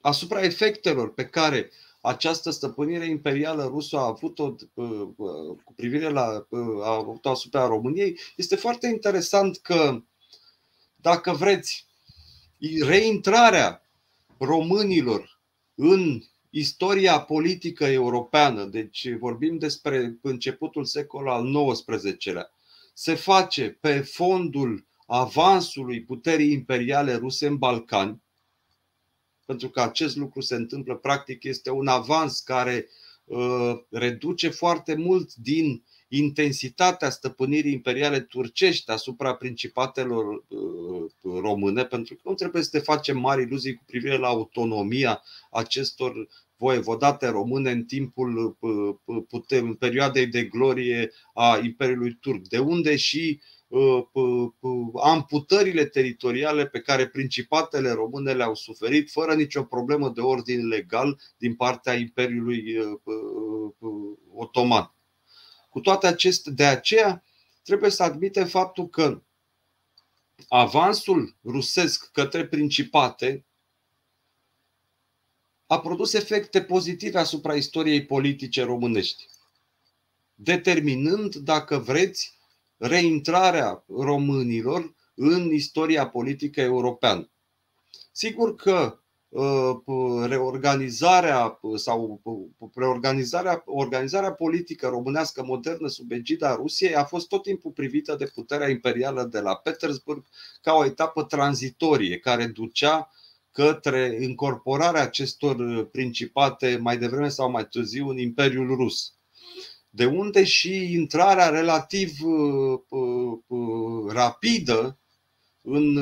asupra efectelor pe care această stăpânire imperială rusă a avut-o uh, uh, cu privire la uh, a avut-o asupra României, este foarte interesant că, dacă vreți, reintrarea românilor în istoria politică europeană, deci vorbim despre începutul secolului al XIX-lea, se face pe fondul avansului puterii imperiale ruse în Balcani, pentru că acest lucru se întâmplă practic, este un avans care uh, reduce foarte mult din intensitatea stăpânirii imperiale turcești asupra principatelor uh, române, pentru că nu trebuie să te facem mari iluzii cu privire la autonomia acestor voievodate române în timpul uh, putem, perioadei de glorie a Imperiului Turc, de unde și uh, Uh, amputările teritoriale pe care principatele române le-au suferit fără nicio problemă de ordin legal din partea Imperiului uh, uh, Otoman. Cu toate acestea, de aceea trebuie să admitem faptul că avansul rusesc către principate a produs efecte pozitive asupra istoriei politice românești, determinând, dacă vreți, reintrarea românilor în istoria politică europeană. Sigur că uh, reorganizarea sau uh, reorganizarea organizarea politică românească modernă sub egida Rusiei a fost tot timpul privită de puterea imperială de la Petersburg ca o etapă tranzitorie care ducea către incorporarea acestor principate mai devreme sau mai târziu în Imperiul Rus. De unde și intrarea relativ uh, uh, uh, rapidă în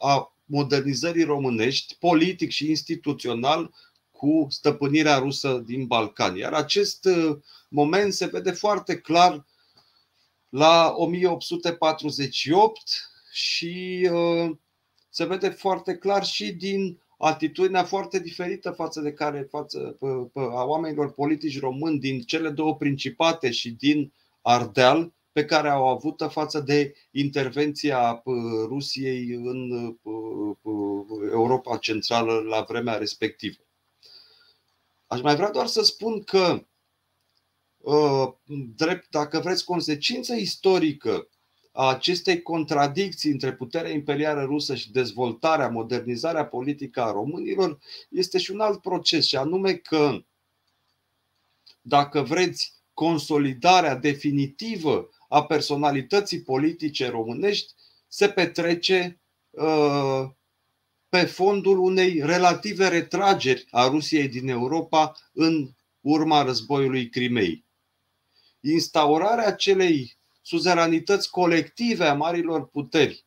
a modernizării românești, politic și instituțional, cu stăpânirea rusă din Balcani. Iar acest moment se vede foarte clar la 1848 și se vede foarte clar și din atitudinea foarte diferită față de care față a oamenilor politici români din cele două principate și din Ardeal pe care au avut față de intervenția Rusiei în Europa Centrală la vremea respectivă. Aș mai vrea doar să spun că drept, dacă vreți, consecință istorică a acestei contradicții între puterea imperială rusă și dezvoltarea, modernizarea politică a românilor este și un alt proces, și anume că, dacă vreți, consolidarea definitivă a personalității politice românești se petrece uh, pe fondul unei relative retrageri a Rusiei din Europa în urma războiului Crimei. Instaurarea acelei suzeranități colective a marilor puteri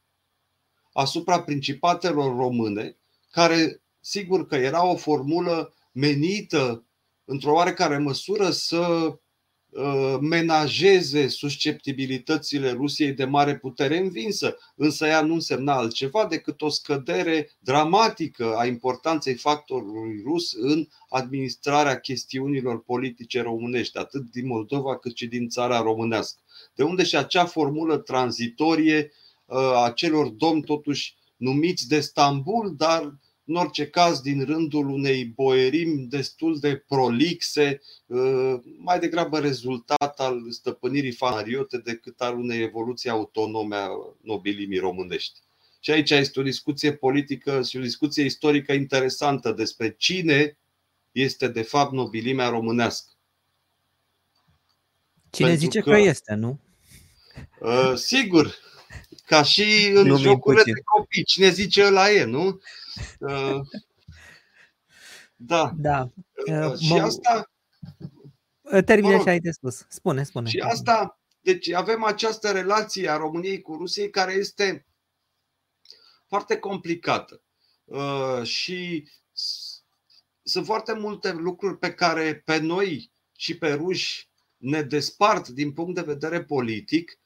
asupra principatelor române, care sigur că era o formulă menită într-o oarecare măsură, să Uh, menajeze susceptibilitățile Rusiei de mare putere învinsă, însă ea nu însemna altceva decât o scădere dramatică a importanței factorului rus în administrarea chestiunilor politice românești, atât din Moldova cât și din țara românească. De unde și acea formulă tranzitorie uh, a celor domni totuși numiți de Stambul, dar în orice caz din rândul unei boierim destul de prolixe, uh, mai degrabă rezultat al stăpânirii fanariote decât al unei evoluții autonome a nobilimii românești. Și aici este o discuție politică și o discuție istorică interesantă despre cine este de fapt nobilimea românească. Cine Pentru zice că, că este, nu? Uh, sigur, ca și în Lumii jocurile de copii. Cine zice ăla e, nu? Uh, da. da. Uh, uh, și asta. Termine mă rog, ce ai de spus. Spune, spune. Și asta, deci avem această relație a României cu Rusiei care este foarte complicată. Și sunt foarte multe lucruri pe care pe noi și pe ruși ne despart din punct de vedere politic,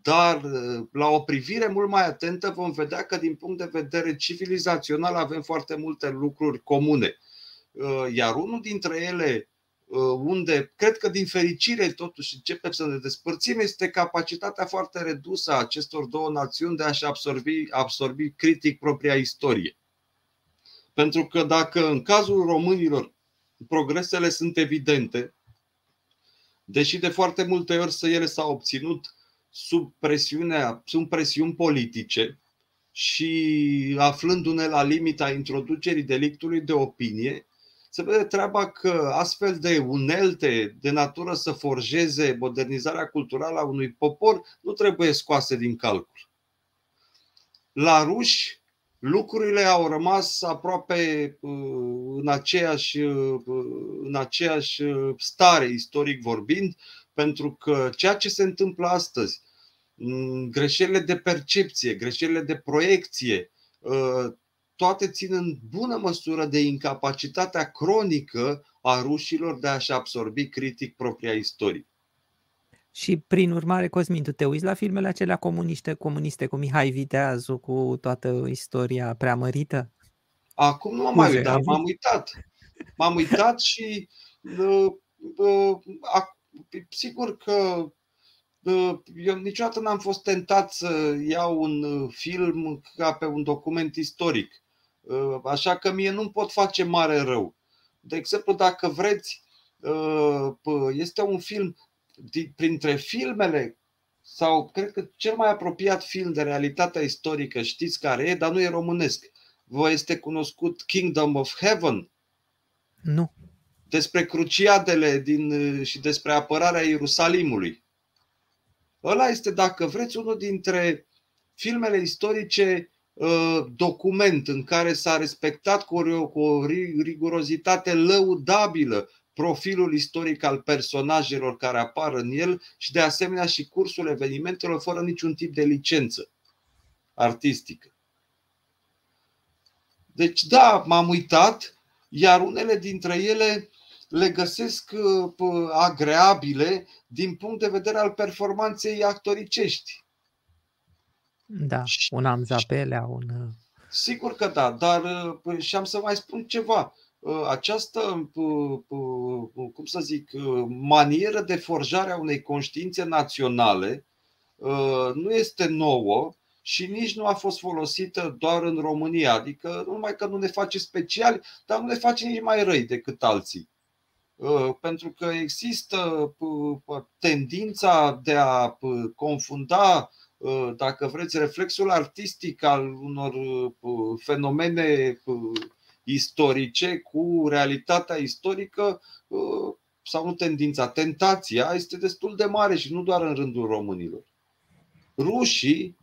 dar uh, la o privire mult mai atentă vom vedea că din punct de vedere civilizațional avem foarte multe lucruri comune. Uh, iar unul dintre ele, uh, unde cred că din fericire totuși începem să ne despărțim, este capacitatea foarte redusă a acestor două națiuni de a-și absorbi, absorbi critic propria istorie. Pentru că dacă în cazul românilor progresele sunt evidente, deși de foarte multe ori să ele s-au obținut sub presiunea, sub presiuni politice și aflându-ne la limita introducerii delictului de opinie, se vede treaba că astfel de unelte de natură să forjeze modernizarea culturală a unui popor nu trebuie scoase din calcul. La ruși, lucrurile au rămas aproape uh, în aceeași, uh, în aceeași stare, istoric vorbind, pentru că ceea ce se întâmplă astăzi, mm, greșelile de percepție, greșelile de proiecție, ă, toate țin în bună măsură de incapacitatea cronică a rușilor de a-și absorbi critic propria istorie. Și prin urmare, Cosmin, tu te uiți la filmele acelea comuniste, comuniste cu Mihai Viteazu, cu toată istoria preamărită? Acum nu m-am mai uitat, m-am uitat. M-am uitat și uh, uh, sigur că eu niciodată n-am fost tentat să iau un uh, film ca pe un document istoric. Uh, așa că mie nu pot face mare rău. De exemplu, dacă vreți, uh, este un film printre filmele sau cred că cel mai apropiat film de realitatea istorică, știți care e, dar nu e românesc. Vă este cunoscut Kingdom of Heaven? Nu despre cruciadele din, și despre apărarea Ierusalimului. Ăla este, dacă vreți, unul dintre filmele istorice uh, document în care s-a respectat cu o, cu o rigurozitate lăudabilă profilul istoric al personajelor care apar în el și de asemenea și cursul evenimentelor fără niciun tip de licență artistică. Deci da, m-am uitat, iar unele dintre ele le găsesc uh, agreabile din punct de vedere al performanței actoricești. Da, un am zapelea, un... Uh, Sigur că da, dar uh, și am să mai spun ceva. Această, cum să zic, manieră de forjare a unei conștiințe naționale nu este nouă și nici nu a fost folosită doar în România. Adică nu numai că nu ne face speciali, dar nu ne face nici mai răi decât alții. Uh, pentru că există uh, tendința de a uh, confunda, dacă vreți, reflexul artistic al unor fenomene istorice cu realitatea istorică sau nu tendința, tentația este destul de mare și nu doar în rândul românilor. Rușii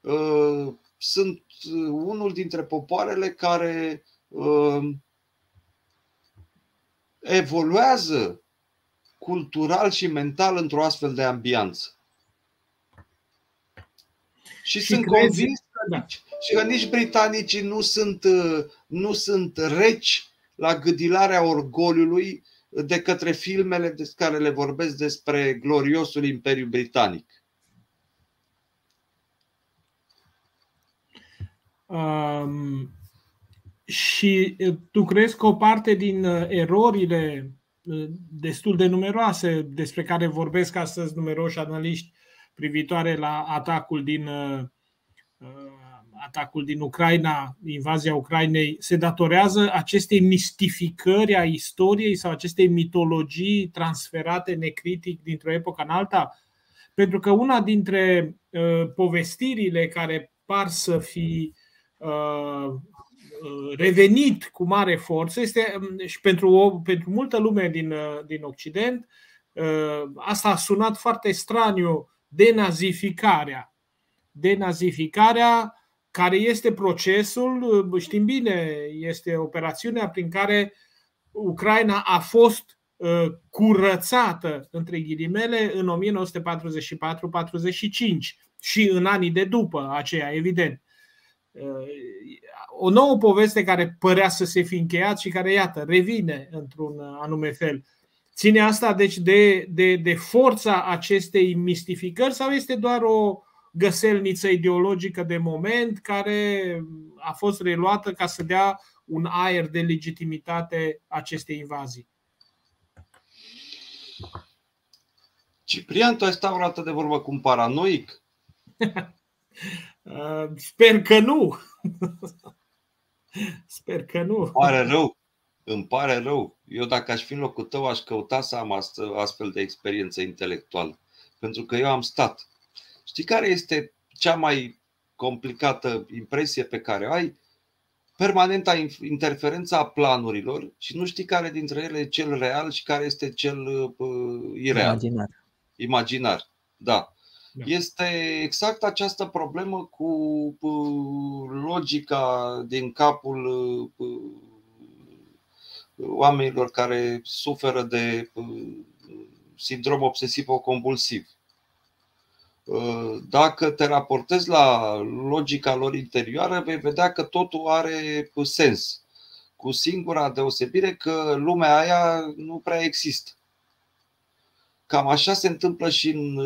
uh, sunt unul dintre popoarele care uh, evoluează cultural și mental într-o astfel de ambianță. Și, și sunt crezi, convins că, da. nici, și că nici britanicii nu sunt, nu sunt reci la gâdilarea orgoliului de către filmele de care le vorbesc despre gloriosul Imperiu Britanic. Um, și tu crezi că o parte din erorile destul de numeroase despre care vorbesc astăzi numeroși analiști privitoare la atacul din atacul din Ucraina, invazia Ucrainei, se datorează acestei mistificări a istoriei sau acestei mitologii transferate necritic dintr-o epocă în alta? Pentru că una dintre uh, povestirile care par să fi uh, revenit cu mare forță este um, și pentru, o, pentru multă lume din, uh, din Occident, uh, asta a sunat foarte straniu, denazificarea. Denazificarea care este procesul, știm bine, este operațiunea prin care Ucraina a fost uh, curățată, între ghilimele, în 1944-45 și în anii de după aceea, evident. Uh, o nouă poveste care părea să se fi încheiat și care, iată, revine într-un anume fel. Ține asta, deci, de, de, de forța acestei mistificări sau este doar o, găselniță ideologică de moment care a fost reluată ca să dea un aer de legitimitate acestei invazii. Ciprian, tu ai stat vreodată de vorbă cu un paranoic? Uh, sper că nu. Sper că nu. Îmi pare rău. Îmi pare rău. Eu dacă aș fi în locul tău, aș căuta să am astfel de experiență intelectuală. Pentru că eu am stat Știi care este cea mai complicată impresie pe care o ai? Permanenta interferența a planurilor și nu știi care dintre ele e cel real și care este cel uh, ireal. Imaginar. Imaginar, da. Da. Este exact această problemă cu uh, logica din capul uh, oamenilor care suferă de uh, sindrom obsesiv-compulsiv. Dacă te raportezi la logica lor interioară, vei vedea că totul are sens. Cu singura deosebire că lumea aia nu prea există. Cam așa se întâmplă și în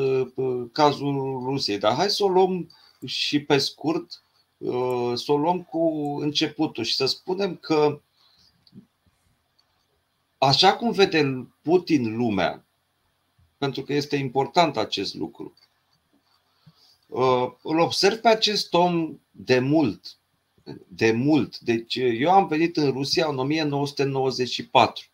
cazul Rusiei. Dar hai să o luăm și pe scurt, să o luăm cu începutul și să spunem că așa cum vede Putin lumea, pentru că este important acest lucru, Uh, îl observ pe acest om de mult. De mult. Deci eu am venit în Rusia în 1994.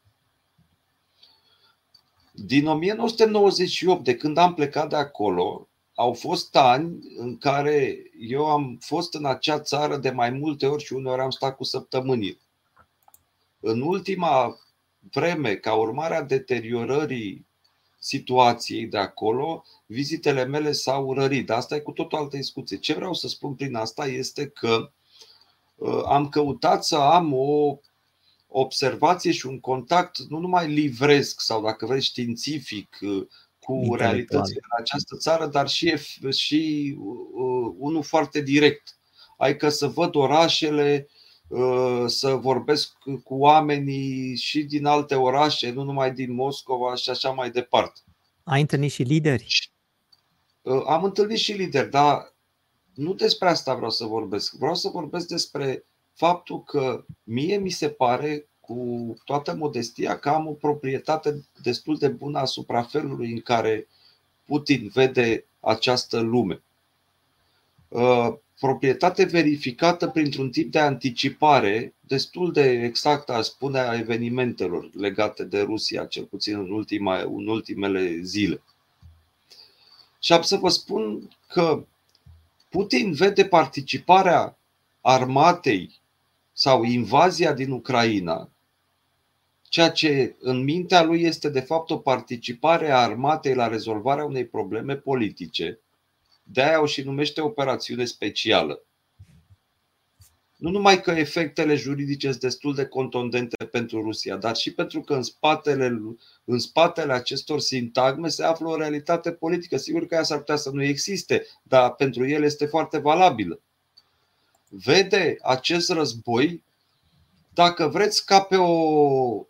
Din 1998, de când am plecat de acolo, au fost ani în care eu am fost în acea țară de mai multe ori și uneori am stat cu săptămâni. În ultima vreme, ca urmare a deteriorării situației de acolo, vizitele mele s-au rărit. Dar asta e cu tot o altă discuție. Ce vreau să spun prin asta este că uh, am căutat să am o observație și un contact nu numai livresc sau, dacă vrei, științific uh, cu realitățile în această țară, dar și, și uh, unul foarte direct. Adică să văd orașele, să vorbesc cu oamenii și din alte orașe, nu numai din Moscova și așa mai departe. Ai întâlnit și lideri? Uh, am întâlnit și lideri, dar nu despre asta vreau să vorbesc. Vreau să vorbesc despre faptul că mie mi se pare, cu toată modestia, că am o proprietate destul de bună asupra felului în care Putin vede această lume. Uh, proprietate verificată printr-un tip de anticipare destul de exactă, aș spune, a evenimentelor legate de Rusia, cel puțin în, ultima, în ultimele zile. Și am să vă spun că Putin vede participarea armatei sau invazia din Ucraina, ceea ce în mintea lui este de fapt o participare a armatei la rezolvarea unei probleme politice. De aia o și numește operațiune specială. Nu numai că efectele juridice sunt destul de contundente pentru Rusia, dar și pentru că în spatele, în spatele acestor sintagme se află o realitate politică. Sigur că ea s-ar putea să nu existe, dar pentru el este foarte valabilă. Vede acest război dacă vreți, ca pe o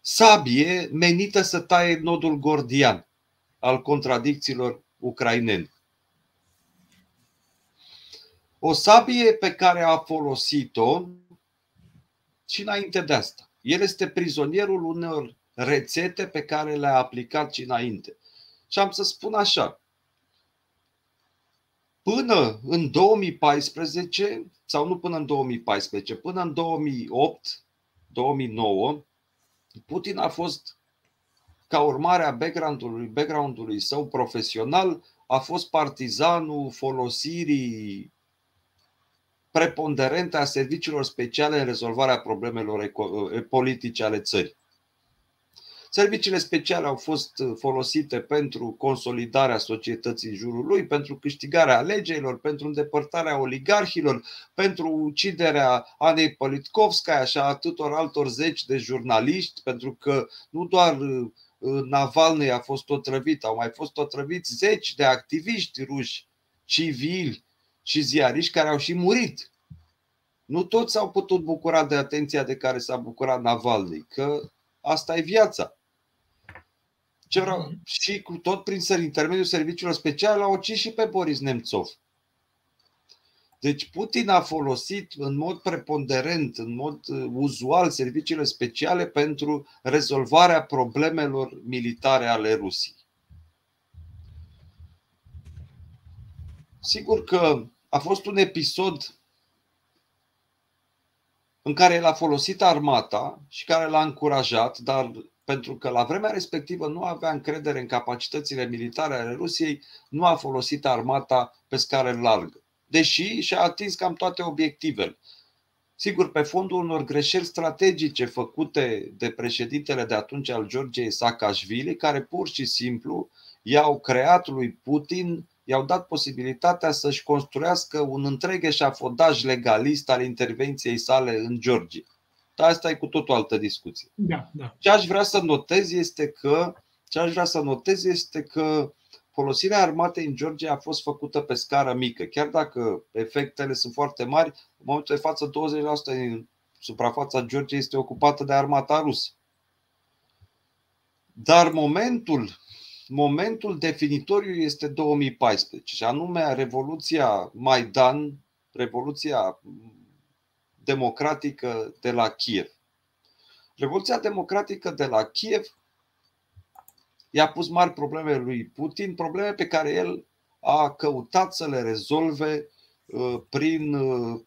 sabie menită să taie nodul gordian al contradicțiilor ucrainene. O sabie pe care a folosit-o și înainte de asta. El este prizonierul unor rețete pe care le-a aplicat și înainte. Și am să spun așa. Până în 2014, sau nu până în 2014, până în 2008, 2009, Putin a fost, ca urmare a background-ului, background-ului său profesional, a fost partizanul folosirii preponderente a serviciilor speciale în rezolvarea problemelor politice ale țării. Serviciile speciale au fost folosite pentru consolidarea societății în jurul lui, pentru câștigarea alegerilor, pentru îndepărtarea oligarhilor, pentru uciderea Anei Politkovskaya și a atâtor altor zeci de jurnaliști, pentru că nu doar uh, Navalny a fost otrăvit, au mai fost otrăviți zeci de activiști ruși, civili și ziariști care au și murit. Nu toți s-au putut bucura de atenția de care s-a bucurat Navalny, că asta e viața. Ce vreau, mhm. și cu tot prin intermediul serviciilor speciale l-au ucis și pe Boris Nemțov. Deci Putin a folosit în mod preponderent, în mod uh, uzual, serviciile speciale pentru rezolvarea problemelor militare ale Rusiei. Sigur că a fost un episod în care el a folosit armata și care l-a încurajat, dar pentru că la vremea respectivă nu avea încredere în capacitățile militare ale Rusiei, nu a folosit armata pe scară largă. Deși și-a atins cam toate obiectivele. Sigur, pe fondul unor greșeli strategice făcute de președintele de atunci al Georgiei Saakashvili, care pur și simplu i-au creat lui Putin, i-au dat posibilitatea să-și construiască un întreg eșafodaj legalist al intervenției sale în Georgia. Dar asta e cu tot o altă discuție. Da, da. Ce aș vrea să notez este că ce aș vrea să notez este că folosirea armatei în Georgia a fost făcută pe scară mică. Chiar dacă efectele sunt foarte mari, în momentul de față 20% din suprafața Georgiei este ocupată de armata rusă. Dar momentul, momentul definitoriu este 2014, și anume Revoluția Maidan, Revoluția democratică de la Kiev. Revoluția democratică de la Kiev i-a pus mari probleme lui Putin, probleme pe care el a căutat să le rezolve uh, prin uh,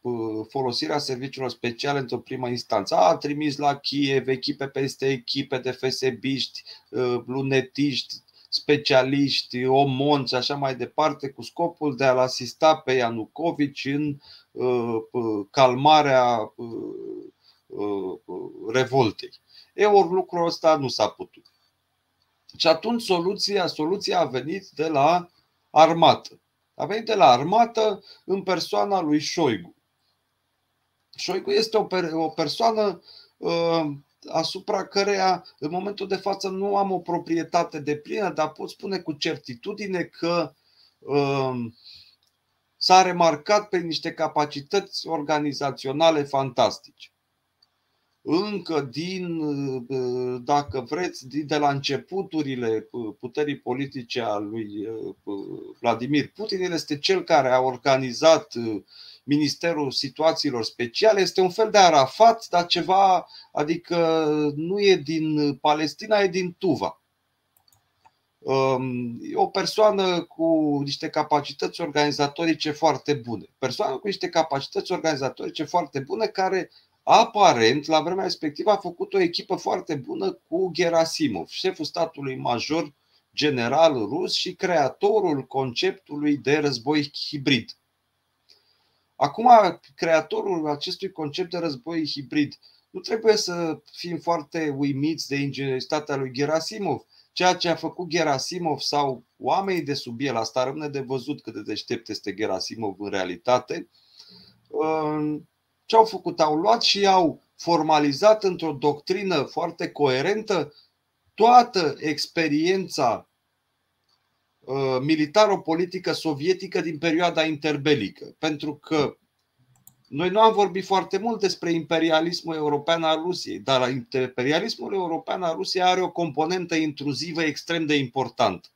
folosirea serviciilor speciale într-o primă instanță. A trimis la Kiev echipe peste echipe de fesebiști, uh, lunetiști, specialiști, omonți și așa mai departe, cu scopul de a-l asista pe Ianucovici în Uh, uh, calmarea uh, revoltei. E ori lucrul ăsta nu s-a putut. Și atunci soluția, soluția a venit de la armată. A venit de la armată în persoana lui Șoigu. Șoigu este o, o persoană uh, asupra căreia în momentul de față nu am o proprietate de plină, dar pot spune cu certitudine că uh, s-a remarcat pe niște capacități organizaționale fantastice. Încă din, dacă vreți, de la începuturile puterii politice a lui Vladimir Putin, el este cel care a organizat Ministerul Situațiilor Speciale. Este un fel de Arafat, dar ceva, adică nu e din Palestina, e din Tuva Um, e o persoană cu niște capacități organizatorice foarte bune. Persoană cu niște capacități organizatorice foarte bune care aparent la vremea respectivă a făcut o echipă foarte bună cu Gerasimov, șeful statului major general rus și creatorul conceptului de război hibrid. Acum, creatorul acestui concept de război hibrid nu trebuie să fim foarte uimiți de ingenieritatea lui Gerasimov ceea ce a făcut Gerasimov sau oamenii de sub el, asta rămâne de văzut cât de deștept este Gerasimov în realitate, ce au făcut? Au luat și au formalizat într-o doctrină foarte coerentă toată experiența uh, militaro-politică sovietică din perioada interbelică. Pentru că Noi nu am vorbit foarte mult despre imperialismul european al Rusiei, dar imperialismul european al Rusiei are o componentă intruzivă extrem de importantă.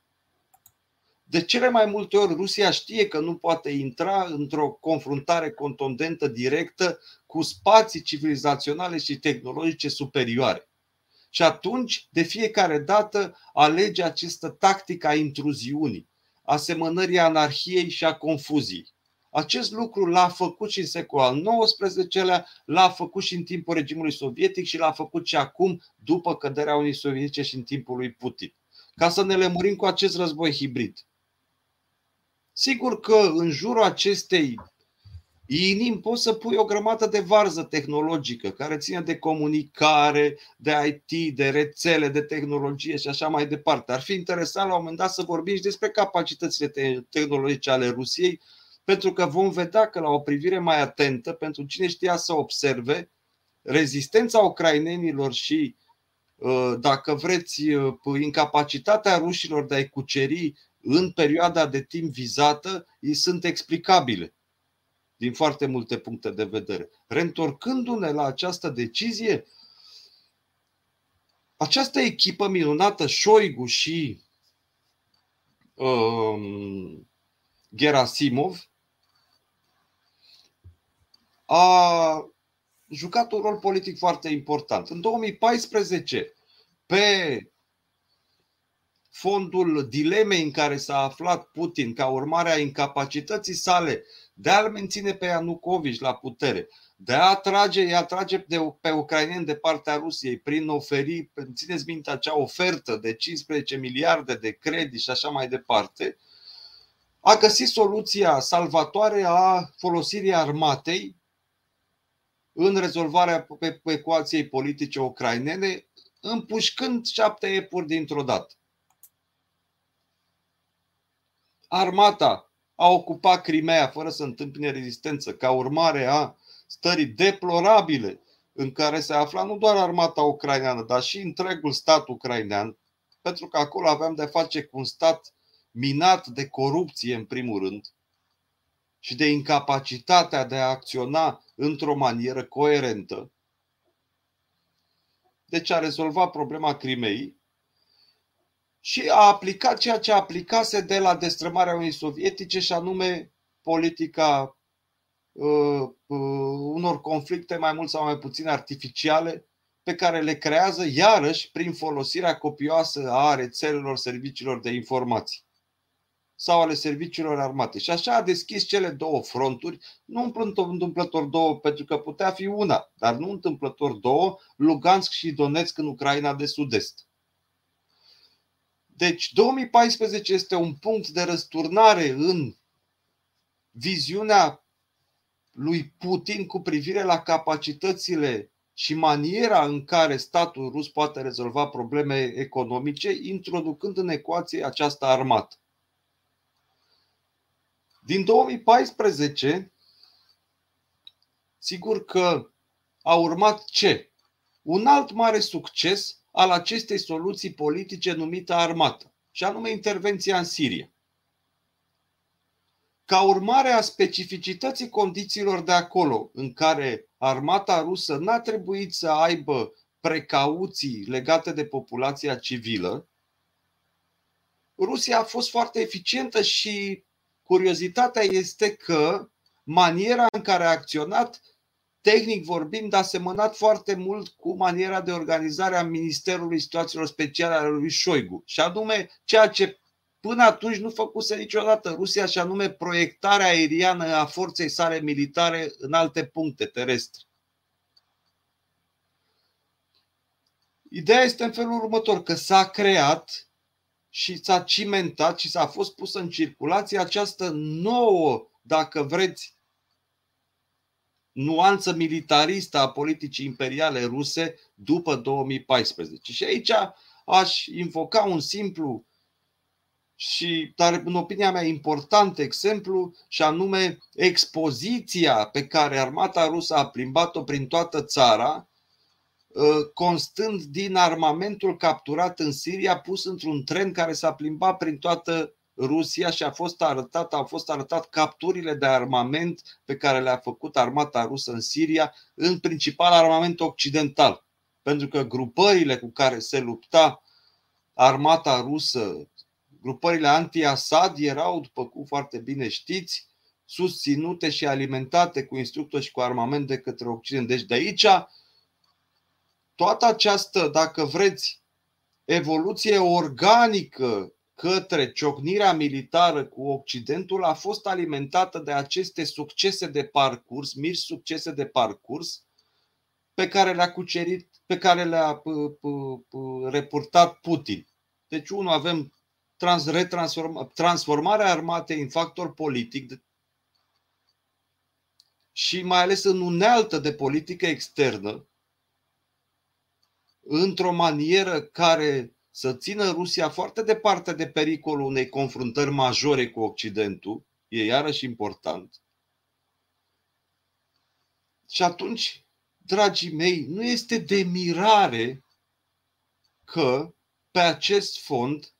De cele mai multe ori Rusia știe că nu poate intra într-o confruntare contundentă directă cu spații civilizaționale și tehnologice superioare. Și atunci, de fiecare dată, alege această tactică a intruziunii, asemănării anarhiei și a confuziei. Acest lucru l-a făcut și în secolul al XIX-lea, l-a făcut și în timpul regimului sovietic și l-a făcut și acum, după căderea Unii Sovietice și în timpul lui Putin. Ca să ne lămurim cu acest război hibrid. Sigur că în jurul acestei inim poți să pui o grămadă de varză tehnologică care ține de comunicare, de IT, de rețele, de tehnologie și așa mai departe. Ar fi interesant la un moment dat să vorbim și despre capacitățile tehnologice ale Rusiei, pentru că vom vedea că la o privire mai atentă, pentru cine știa să observe, rezistența ucrainenilor și, uh, dacă vreți, uh, incapacitatea rușilor de a-i cuceri în perioada de timp vizată, îi sunt explicabile din foarte multe puncte de vedere. Reîntorcându-ne la această decizie, această echipă minunată, Șoigu și um, Gerasimov, a jucat un rol politic foarte important. În 2014, pe fondul dilemei în care s-a aflat Putin ca urmare a incapacității sale de a-l menține pe Ianucovici la putere, de a atrage, a atrage de, pe ucraineni de partea Rusiei prin oferi, țineți minte acea ofertă de 15 miliarde de credit și așa mai departe, a găsit soluția salvatoare a folosirii armatei în rezolvarea ecuației politice ucrainene, împușcând șapte epuri dintr-o dată. Armata a ocupat Crimea fără să întâmpine rezistență, ca urmare a stării deplorabile în care se afla nu doar armata ucraineană, dar și întregul stat ucrainean, pentru că acolo aveam de face cu un stat minat de corupție, în primul rând, și de incapacitatea de a acționa într-o manieră coerentă. Deci a rezolvat problema Crimei și a aplicat ceea ce aplicase de la destrămarea Unii Sovietice și anume politica uh, uh, unor conflicte mai mult sau mai puțin artificiale pe care le creează iarăși prin folosirea copioasă a rețelelor serviciilor de informații sau ale serviciilor armate. Și așa a deschis cele două fronturi, nu întâmplător două, pentru că putea fi una, dar nu întâmplător două, Lugansk și Donetsk în Ucraina de Sud-Est. Deci 2014 este un punct de răsturnare în viziunea lui Putin cu privire la capacitățile și maniera în care statul rus poate rezolva probleme economice, introducând în ecuație această armată. Din 2014, sigur că a urmat ce? Un alt mare succes al acestei soluții politice numită armată, și anume intervenția în Siria. Ca urmare a specificității condițiilor de acolo, în care armata rusă n-a trebuit să aibă precauții legate de populația civilă, Rusia a fost foarte eficientă și curiozitatea este că maniera în care a acționat tehnic vorbind, a semănat foarte mult cu maniera de organizare a Ministerului Situațiilor Speciale ale lui Șoigu. Și anume, ceea ce până atunci nu făcuse niciodată Rusia, și anume proiectarea aeriană a forței sale militare în alte puncte terestre. Ideea este în felul următor, că s-a creat și s-a cimentat și s-a fost pusă în circulație această nouă, dacă vreți, nuanță militaristă a politicii imperiale ruse după 2014. Și aici aș invoca un simplu și, dar în opinia mea, important exemplu, și anume expoziția pe care armata rusă a plimbat-o prin toată țara, ă, constând din armamentul capturat în Siria, pus într-un tren care s-a plimbat prin toată Rusia și a fost arătat, au fost arătat capturile de armament pe care le-a făcut armata rusă în Siria, în principal armament occidental. Pentru că grupările cu care se lupta armata rusă, grupările anti-Assad erau, după cum foarte bine știți, susținute și alimentate cu instructori și cu armament de către Occident. Deci de aici toată această, dacă vreți, evoluție organică către ciocnirea militară cu Occidentul a fost alimentată de aceste succese de parcurs, mici succese de parcurs, pe care le-a cucerit, pe care le-a reportat Putin. Deci, unul, avem trans, transformarea armatei în factor politic și mai ales în unealtă de politică externă, într-o manieră care să țină Rusia foarte departe de pericolul unei confruntări majore cu Occidentul, e iarăși important. Și atunci, dragii mei, nu este de mirare că pe acest fond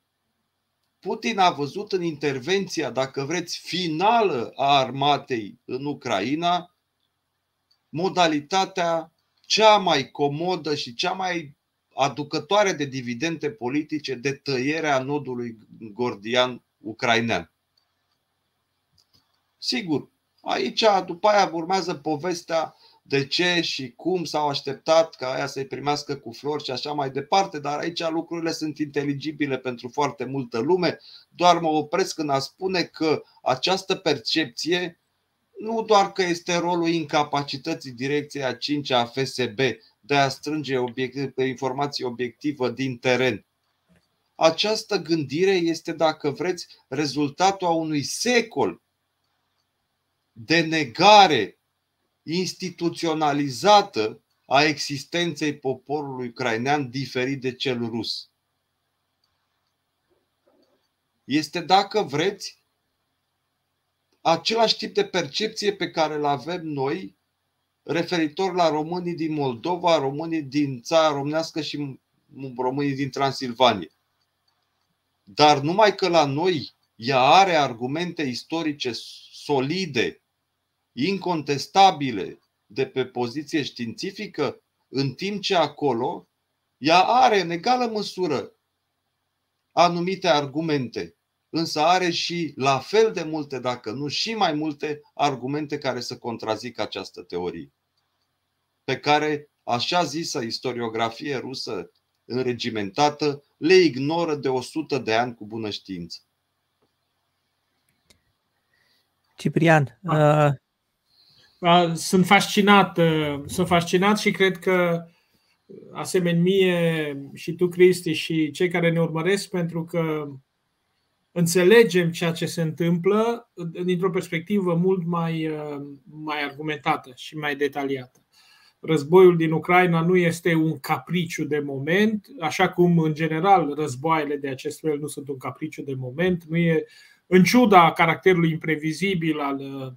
Putin a văzut în intervenția, dacă vreți, finală a armatei în Ucraina, modalitatea cea mai comodă și cea mai aducătoare de dividende politice de tăierea nodului gordian ucrainean. Sigur, aici după aia urmează povestea de ce și cum s-au așteptat ca aia să-i primească cu flori și așa mai departe, dar aici lucrurile sunt inteligibile pentru foarte multă lume. Doar mă opresc în a spune că această percepție nu doar că este rolul incapacității direcției a 5 a FSB de a strânge obiect, informații obiectivă din teren. Această gândire este, dacă vreți, rezultatul a unui secol de negare instituționalizată a existenței poporului ucrainean diferit de cel rus. Este, dacă vreți, același tip de percepție pe care îl avem noi referitor la românii din Moldova, românii din țara românească și românii din Transilvania. Dar numai că la noi ea are argumente istorice solide, incontestabile, de pe poziție științifică, în timp ce acolo ea are în egală măsură anumite argumente însă are și la fel de multe, dacă nu și mai multe, argumente care să contrazică această teorie, pe care așa zisă istoriografie rusă înregimentată le ignoră de 100 de ani cu bună știință. Ciprian, uh... sunt fascinat, uh, sunt fascinat și cred că asemenea mie și tu, Cristi, și cei care ne urmăresc, pentru că înțelegem ceea ce se întâmplă dintr-o perspectivă mult mai, uh, mai argumentată și mai detaliată. Războiul din Ucraina nu este un capriciu de moment, așa cum, în general, războaiele de acest fel nu sunt un capriciu de moment. Nu e, în ciuda caracterului imprevizibil al uh,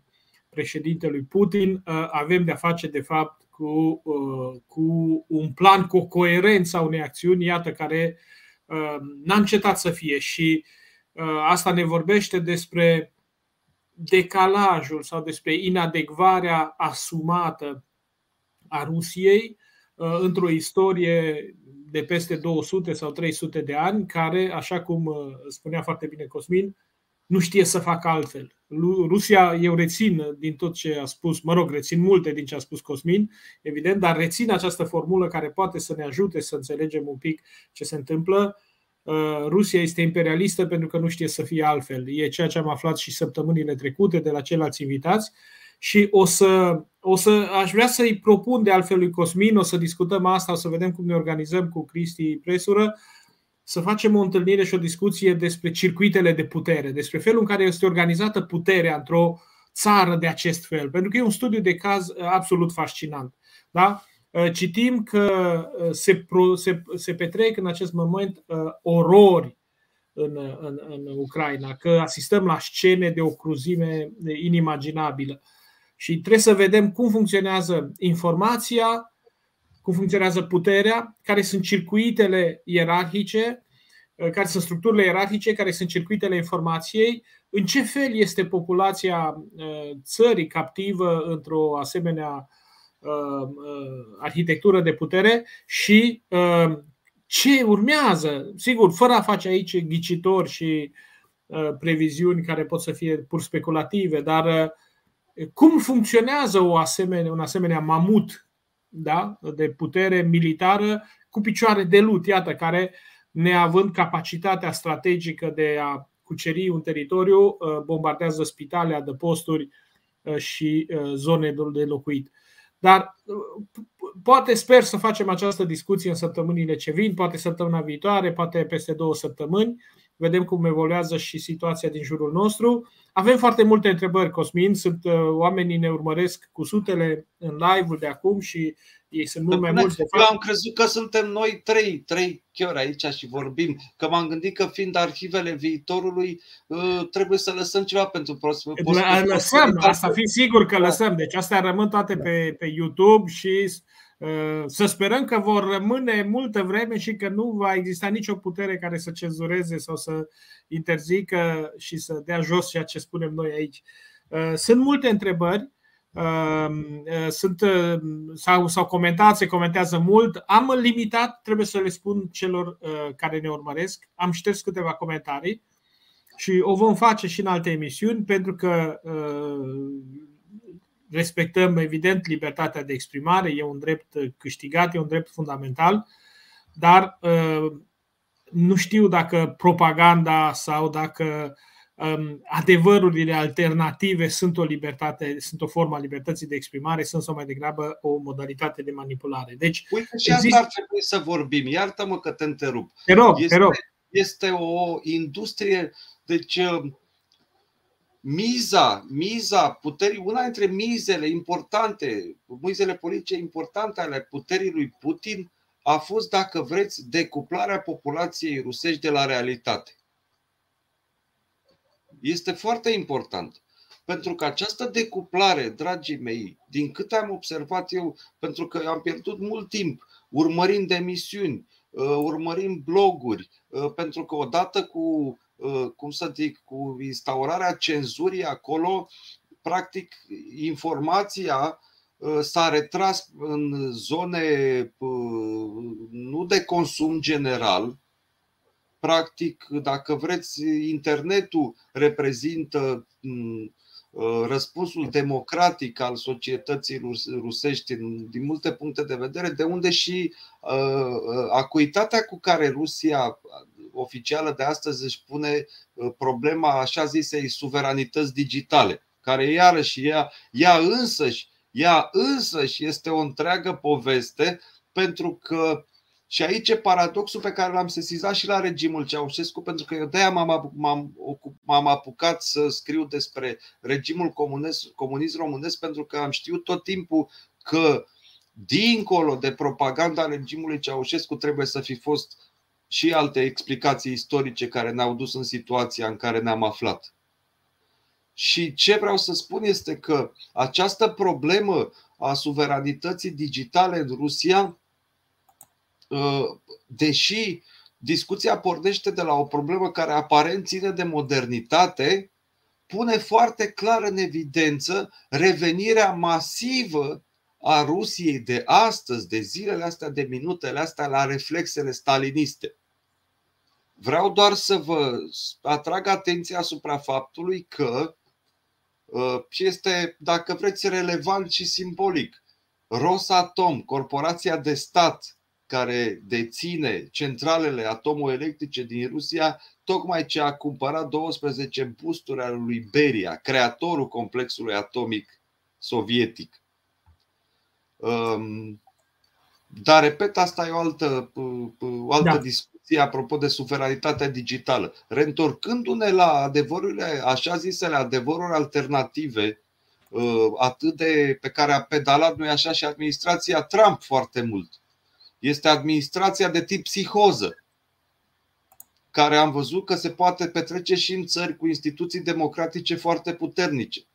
președintelui Putin, uh, avem de-a face, de fapt, cu, cu un plan, cu o coerență a unei acțiuni, iată, care n-a încetat să fie. Și uh, Uh, asta ne vorbește despre decalajul sau despre inadecvarea asumată a Rusiei uh, într-o istorie de peste 200 sau 300 de ani, care, așa cum uh, spunea foarte bine Cosmin, nu știe să facă altfel. Rusia, eu rețin din tot ce a spus, mă rog, rețin multe din ce a spus Cosmin, evident, dar rețin această formulă care poate să ne ajute să înțelegem un pic ce se întâmplă. Uh, Rusia este imperialistă pentru că nu știe să fie altfel. E ceea ce am aflat și săptămânile trecute de la ceilalți invitați și o să, o să aș vrea să-i propun de altfel lui Cosmin, o să discutăm asta, o să vedem cum ne organizăm cu Cristi Presură, să facem o întâlnire și o discuție despre circuitele de putere, despre felul în care este organizată puterea într-o țară de acest fel, pentru că e un studiu de caz absolut fascinant. Da? Uh, citim că uh, se, pro, se, se petrec în acest moment uh, orori în, în, în Ucraina, că asistăm la scene de o cruzime inimaginabilă. Și trebuie să vedem cum funcționează informația, cum funcționează puterea, care sunt circuitele ierarhice care sunt structurile ierarhice, care sunt circuitele informației, în ce fel este populația țării captivă într-o asemenea arhitectură de putere și ce urmează, sigur, fără a face aici ghicitori și previziuni care pot să fie pur speculative, dar cum funcționează o asemenea, un asemenea mamut da, de putere militară cu picioare de lut, iată, care, neavând capacitatea strategică de a cuceri un teritoriu, uh, bombardează spitale, adăposturi uh, și uh, zone de locuit. Dar poate sper să facem această discuție în săptămânile ce vin, poate săptămâna viitoare, poate peste două săptămâni vedem cum evoluează și situația din jurul nostru. Avem foarte multe întrebări, Cosmin, sunt uh, oamenii ne urmăresc cu sutele în live-ul de acum și ei sunt mult mai mulți. De Eu am crezut că suntem noi trei, trei chiori aici și vorbim, că m-am gândit că fiind arhivele viitorului, uh, trebuie să lăsăm ceva pentru prosperul. Lăsăm, asta fi sigur că lăsăm. Deci astea rămân toate pe, pe YouTube și Uh, să sperăm că vor rămâne multă vreme și că nu va exista nicio putere care să cenzureze sau să interzică și să dea jos ceea ce spunem noi aici. Uh, sunt multe întrebări. Uh, sunt, sau, sau comentat, se comentează mult. Am limitat, trebuie să le spun celor care ne urmăresc. Am șters câteva comentarii și o vom face și în alte emisiuni pentru că respectăm, evident, libertatea de exprimare, e un drept câștigat, e un drept fundamental, dar uh, nu știu dacă propaganda sau dacă um, adevărurile alternative sunt o libertate, sunt o formă a libertății de exprimare, sunt sau mai degrabă o modalitate de manipulare. Deci, Uite, și asta ar trebui să vorbim. Iartă-mă că te întrerup. Te rog, este, te rog. Este o industrie, deci uh, miza, miza puterii, una dintre mizele importante, mizele politice importante ale puterii lui Putin a fost, dacă vreți, decuplarea populației rusești de la realitate. Este foarte important. Pentru că această decuplare, dragii mei, din câte am observat eu, pentru că am pierdut mult timp urmărind emisiuni, uh, urmărind bloguri, uh, pentru că odată cu Uh, cum să zic, cu instaurarea cenzurii acolo, practic informația uh, s-a retras în zone uh, nu de consum general. Practic, dacă vreți, internetul reprezintă mm, răspunsul democratic al societății rusești din multe puncte de vedere, de unde și acuitatea cu care Rusia oficială de astăzi își pune uh, problema așa zisei suveranități digitale, care iarăși ea, ea însăși, ea însăși este o întreagă poveste pentru că și aici e paradoxul pe care l-am sesizat și la regimul Ceaușescu, pentru că eu de-aia m-am, m-am, m-am apucat să scriu despre regimul comunist, comunist românesc, pentru că am știut tot timpul că dincolo de propaganda regimului Ceaușescu trebuie să fi fost și alte explicații istorice care ne-au dus în situația în care ne-am aflat. Și ce vreau să spun este că această problemă a suveranității digitale în Rusia, ă, deși discuția pornește de la o problemă care aparent ține de modernitate, pune foarte clar în evidență revenirea masivă a Rusiei de astăzi, de zilele astea, de minutele astea, la reflexele staliniste. Vreau doar să vă atrag atenția asupra faptului că uh, este, dacă vreți, relevant și simbolic. Rosatom, corporația de stat care deține centralele atomoelectrice din Rusia, tocmai ce a cumpărat 12 busturi ale lui Beria, creatorul complexului atomic sovietic. Um, dar, repet, asta e o altă, uh, o altă da. discuție discuție apropo de suveranitatea digitală. Reîntorcându-ne la adevărurile, așa zisele adevăruri alternative, uh, atât de pe care a pedalat noi așa și administrația Trump foarte mult. Este administrația de tip psihoză, care am văzut că se poate petrece și în țări cu instituții democratice foarte puternice.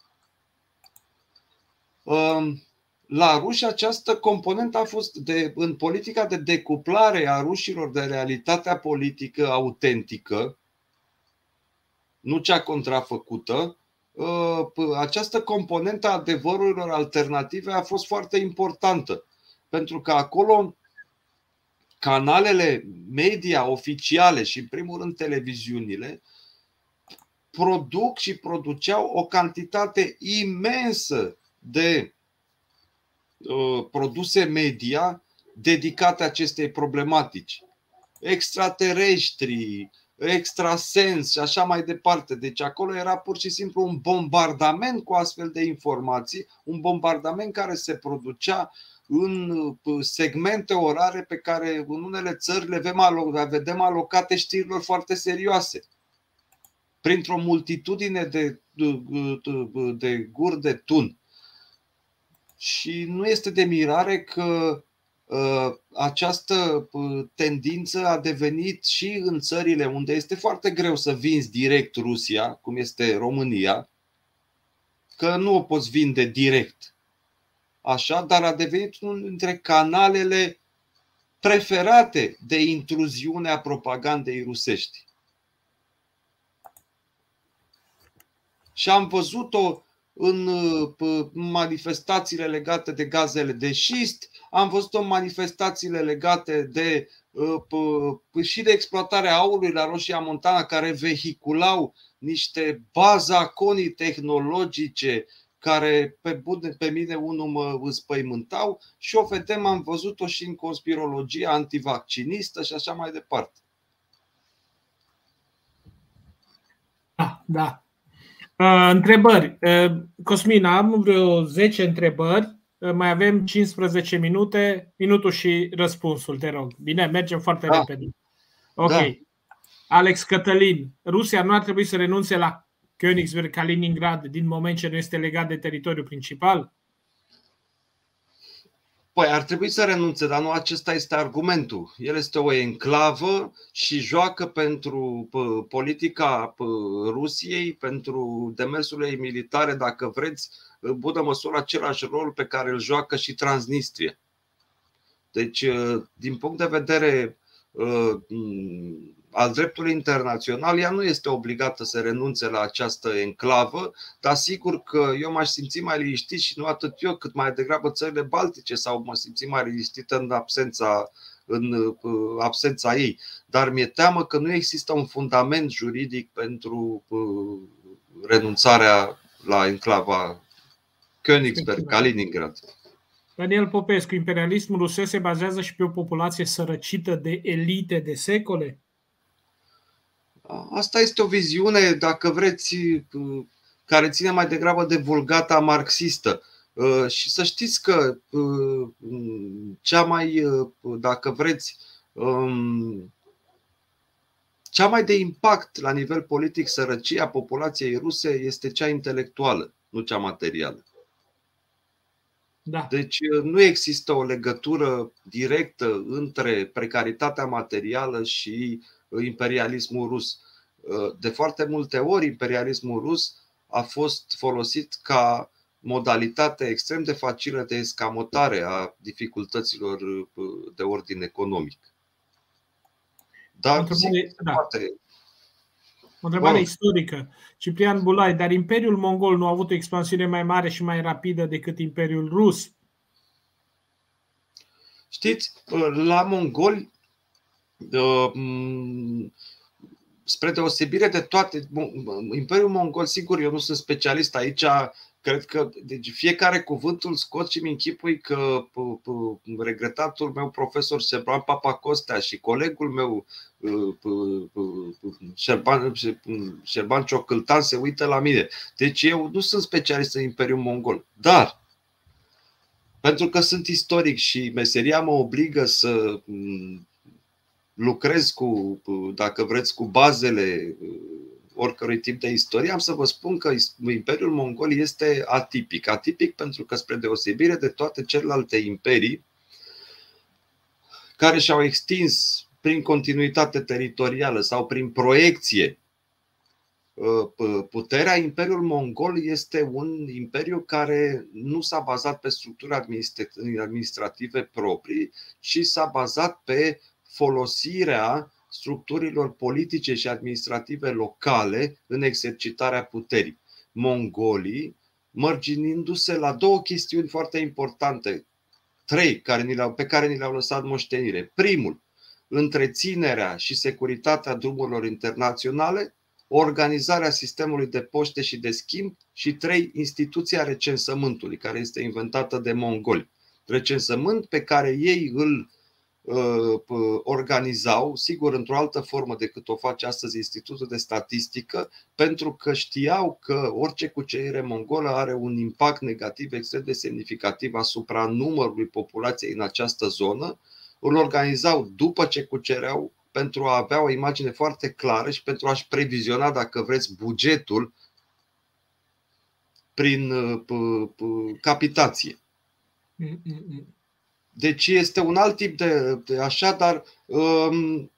Um, la ruși această componentă a fost de, în politica de decuplare a rușilor de realitatea politică autentică, nu cea contrafăcută, uh, această componentă a adevărurilor alternative a fost foarte importantă. Pentru că acolo canalele media oficiale și, în primul rând, televiziunile produc și produceau o cantitate imensă de uh, produse media dedicate acestei problematici. Extraterestri, extrasens și așa mai departe. Deci acolo era pur și simplu un bombardament cu astfel de informații, un bombardament care se producea în uh, segmente orare pe care în unele țări le vedem alocate știrilor foarte serioase. Printr-o multitudine de, de, de guri de tun. Și nu este de mirare că uh, această uh, tendință a devenit și în țările unde este foarte greu să vinzi direct Rusia, cum este România, că nu o poți vinde direct așa, dar a devenit unul dintre canalele preferate de intruziune a propagandei rusești. Și am văzut-o în manifestațiile legate de gazele de șist, am văzut-o în manifestațiile legate de și de exploatarea aurului la Roșia Montana, care vehiculau niște bazaconii tehnologice care pe, bune, pe mine unul mă înspăimântau și o vedem, am văzut-o și în conspirologia antivaccinistă și așa mai departe. Da, da. Uh, întrebări. Uh, Cosmin, am vreo 10 întrebări. Uh, mai avem 15 minute, minutul și răspunsul, te rog. Bine, mergem foarte da. repede. Ok. Da. Alex Cătălin, Rusia nu ar trebui să renunțe la Königsberg, Kaliningrad, din moment ce nu este legat de teritoriul principal? Păi ar trebui să renunțe, dar nu acesta este argumentul. El este o enclavă și joacă pentru politica Rusiei, pentru demersurile militare, dacă vreți, în bună măsură același rol pe care îl joacă și Transnistria. Deci, din punct de vedere al dreptului internațional, ea nu este obligată să renunțe la această enclavă, dar sigur că eu m-aș simți mai liniștit și nu atât eu, cât mai degrabă țările baltice sau mă simți mai liniștit în absența, în uh, absența ei. Dar mi-e teamă că nu există un fundament juridic pentru uh, renunțarea la enclava Königsberg, Kaliningrad. Daniel Popescu, imperialismul rusesc se bazează și pe o populație sărăcită de elite de secole? Asta este o viziune, dacă vreți, care ține mai degrabă de vulgata marxistă. Uh, și să știți că uh, cea mai, uh, dacă vreți, um, cea mai de impact la nivel politic sărăcia populației ruse este cea intelectuală, nu cea materială. Da. Deci nu există o legătură directă între precaritatea materială și imperialismul rus. De foarte multe ori, imperialismul rus a fost folosit ca modalitate extrem de facilă de escamotare a dificultăților de ordin economic. Dar, întrebare, da. poate, o întrebare istorică. Ciprian Bulai, dar Imperiul Mongol nu a avut o expansiune mai mare și mai rapidă decât Imperiul Rus? Știți, la mongoli spre deosebire de toate, Imperiul Mongol, sigur, eu nu sunt specialist aici, cred că deci fiecare cuvânt îl scot și mi închipui că regretatul meu profesor Șerban Papacostea și colegul meu Șerban, Șerban Ciocâltan se uită la mine. Deci eu nu sunt specialist în Imperiul Mongol, dar pentru că sunt istoric și meseria mă obligă să lucrez cu, dacă vreți, cu bazele uh, oricărui tip de istorie, am să vă spun că Imperiul Mongol este atipic. Atipic pentru că, spre deosebire de toate celelalte imperii, care și-au extins prin continuitate teritorială sau prin proiecție puterea, Imperiul Mongol este un imperiu care nu s-a bazat pe structuri administrative proprii, ci s-a bazat pe folosirea structurilor politice și administrative locale în exercitarea puterii. Mongolii, mărginindu-se la două chestiuni foarte importante, trei care ni le-au, pe care ni le-au lăsat moștenire. Primul, întreținerea și securitatea drumurilor internaționale, organizarea sistemului de poște și de schimb și trei, instituția recensământului, care este inventată de mongoli. Recensământ pe care ei îl uh, organizau, sigur, într-o altă formă decât o face astăzi Institutul de Statistică, pentru că știau că orice cucerire mongolă are un impact negativ extrem de semnificativ asupra numărului populației în această zonă. Îl organizau după ce cucereau pentru a avea o imagine foarte clară și pentru a-și previziona, dacă vreți, bugetul prin uh, capitație. Deci este un alt tip de, de așa, dar um,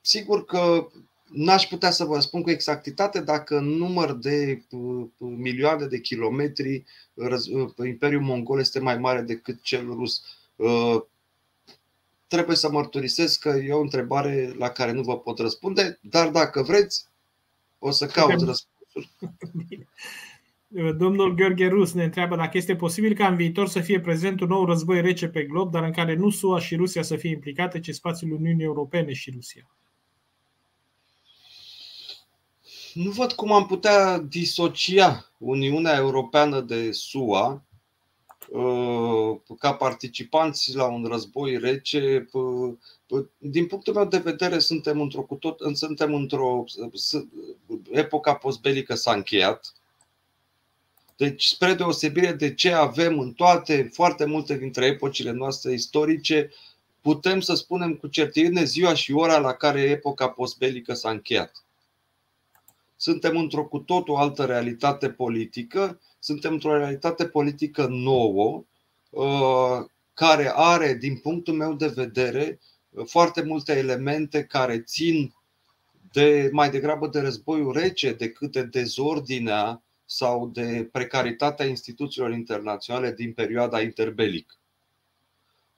sigur că n-aș putea să vă spun cu exactitate dacă în număr de uh, milioane de kilometri uh, Imperiul Mongol este mai mare decât cel rus trebuie să mărturisesc că e o întrebare la care nu vă pot răspunde, dar dacă vreți, o să caut răspunsuri. Domnul Gheorghe Rus ne întreabă dacă este posibil ca în viitor să fie prezent un nou război rece pe glob, dar în care nu SUA și Rusia să fie implicate, ci spațiul Uniunii Europene și Rusia. Nu văd cum am putea disocia Uniunea Europeană de SUA Uh, ca participanți la un război rece. Uh, uh, din punctul meu de vedere, suntem într-o, cu tot, suntem într-o epoca postbelică s-a încheiat. Deci, spre deosebire de ce avem în toate, foarte multe dintre epocile noastre istorice, putem să spunem cu certitudine ziua și ora la care epoca postbelică s-a încheiat. Suntem într-o cu totul altă realitate politică suntem într-o realitate politică nouă, uh, care are, din punctul meu de vedere, foarte multe elemente care țin de mai degrabă de războiul rece decât de dezordinea sau de precaritatea instituțiilor internaționale din perioada interbelică.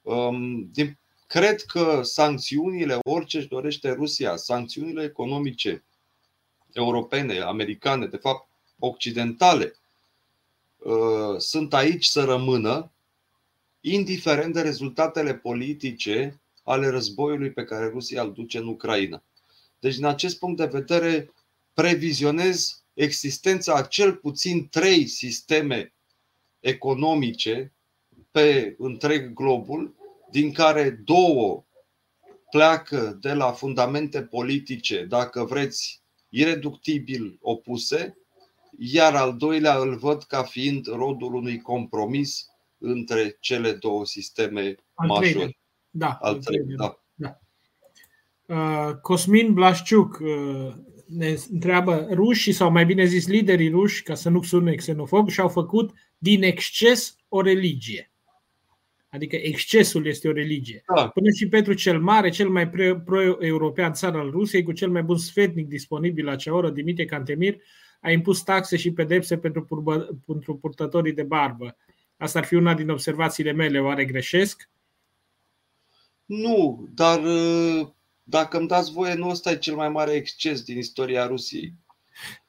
Um, cred că sancțiunile, orice își dorește Rusia, sancțiunile economice europene, americane, de fapt occidentale, Uh, sunt aici să rămână, indiferent de rezultatele politice ale războiului pe care Rusia îl duce în Ucraina. Deci, din acest punct de vedere, previzionez existența a cel puțin trei sisteme economice pe întreg globul, din care două pleacă de la fundamente politice, dacă vreți, ireductibil opuse, iar al doilea îl văd ca fiind rodul unui compromis între cele două sisteme al majore. Da, al treilea. Da. da. Uh, Cosmin Blașciuc uh, ne întreabă rușii, sau mai bine zis liderii ruși, ca să nu sune xenofob, și-au făcut din exces o religie. Adică excesul este o religie. Da. Până și Petru cel Mare, cel mai pro-european țar al Rusiei, cu cel mai bun sfetnic disponibil la acea oră, Dimitrie Cantemir, a impus taxe și pedepse pentru, purbă, pentru purtătorii de barbă. Asta ar fi una din observațiile mele. Oare greșesc? Nu, dar uh, dacă îmi dați voie, nu ăsta e cel mai mare exces din istoria Rusiei.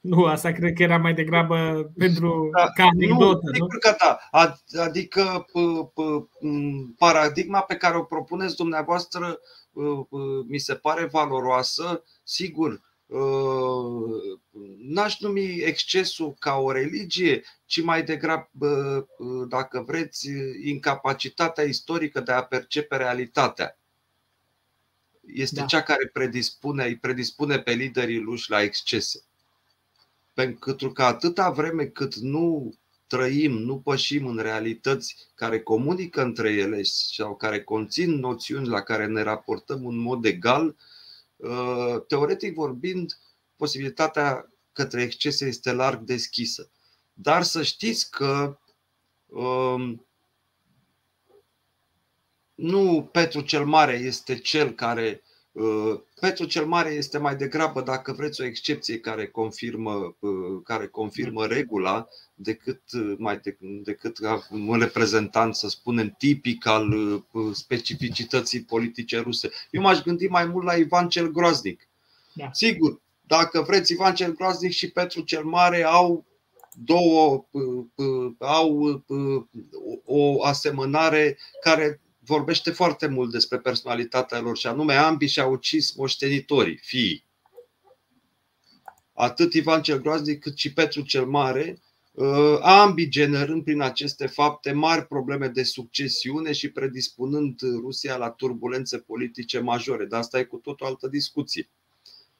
Nu, asta cred că era mai degrabă pentru da, ca anecdotă, nu? nu? Că da. Adică p- p- paradigma pe care o propuneți dumneavoastră mi se pare valoroasă. Sigur, Uh, n-aș numi excesul ca o religie, ci mai degrabă, uh, dacă vreți, incapacitatea istorică de a percepe realitatea. Este da. cea care predispune, îi predispune pe liderii luși la excese. Pentru că atâta vreme cât nu trăim, nu pășim în realități care comunică între ele sau care conțin noțiuni la care ne raportăm în mod egal, uh, Uh, teoretic vorbind, posibilitatea către excese este larg deschisă. Dar să știți că um, nu Petru cel Mare este cel care Uh, Petru cel Mare este mai degrabă, dacă vreți, o excepție care confirmă, uh, care confirmă regula decât, uh, mai de, decât un reprezentant, să spunem, tipic al specificității politice ruse. Eu m-aș gândi mai mult la Ivan cel Groaznic. Da. Sigur, dacă vreți, Ivan cel Groaznic și Petru cel Mare au două au o asemănare care vorbește foarte mult despre personalitatea lor și anume ambii și-au ucis moștenitorii, fiii. Atât Ivan cel Groaznic cât și Petru cel Mare, uh, ambii generând prin aceste fapte mari probleme de succesiune și predispunând Rusia la turbulențe politice majore. Dar asta e cu tot o altă discuție.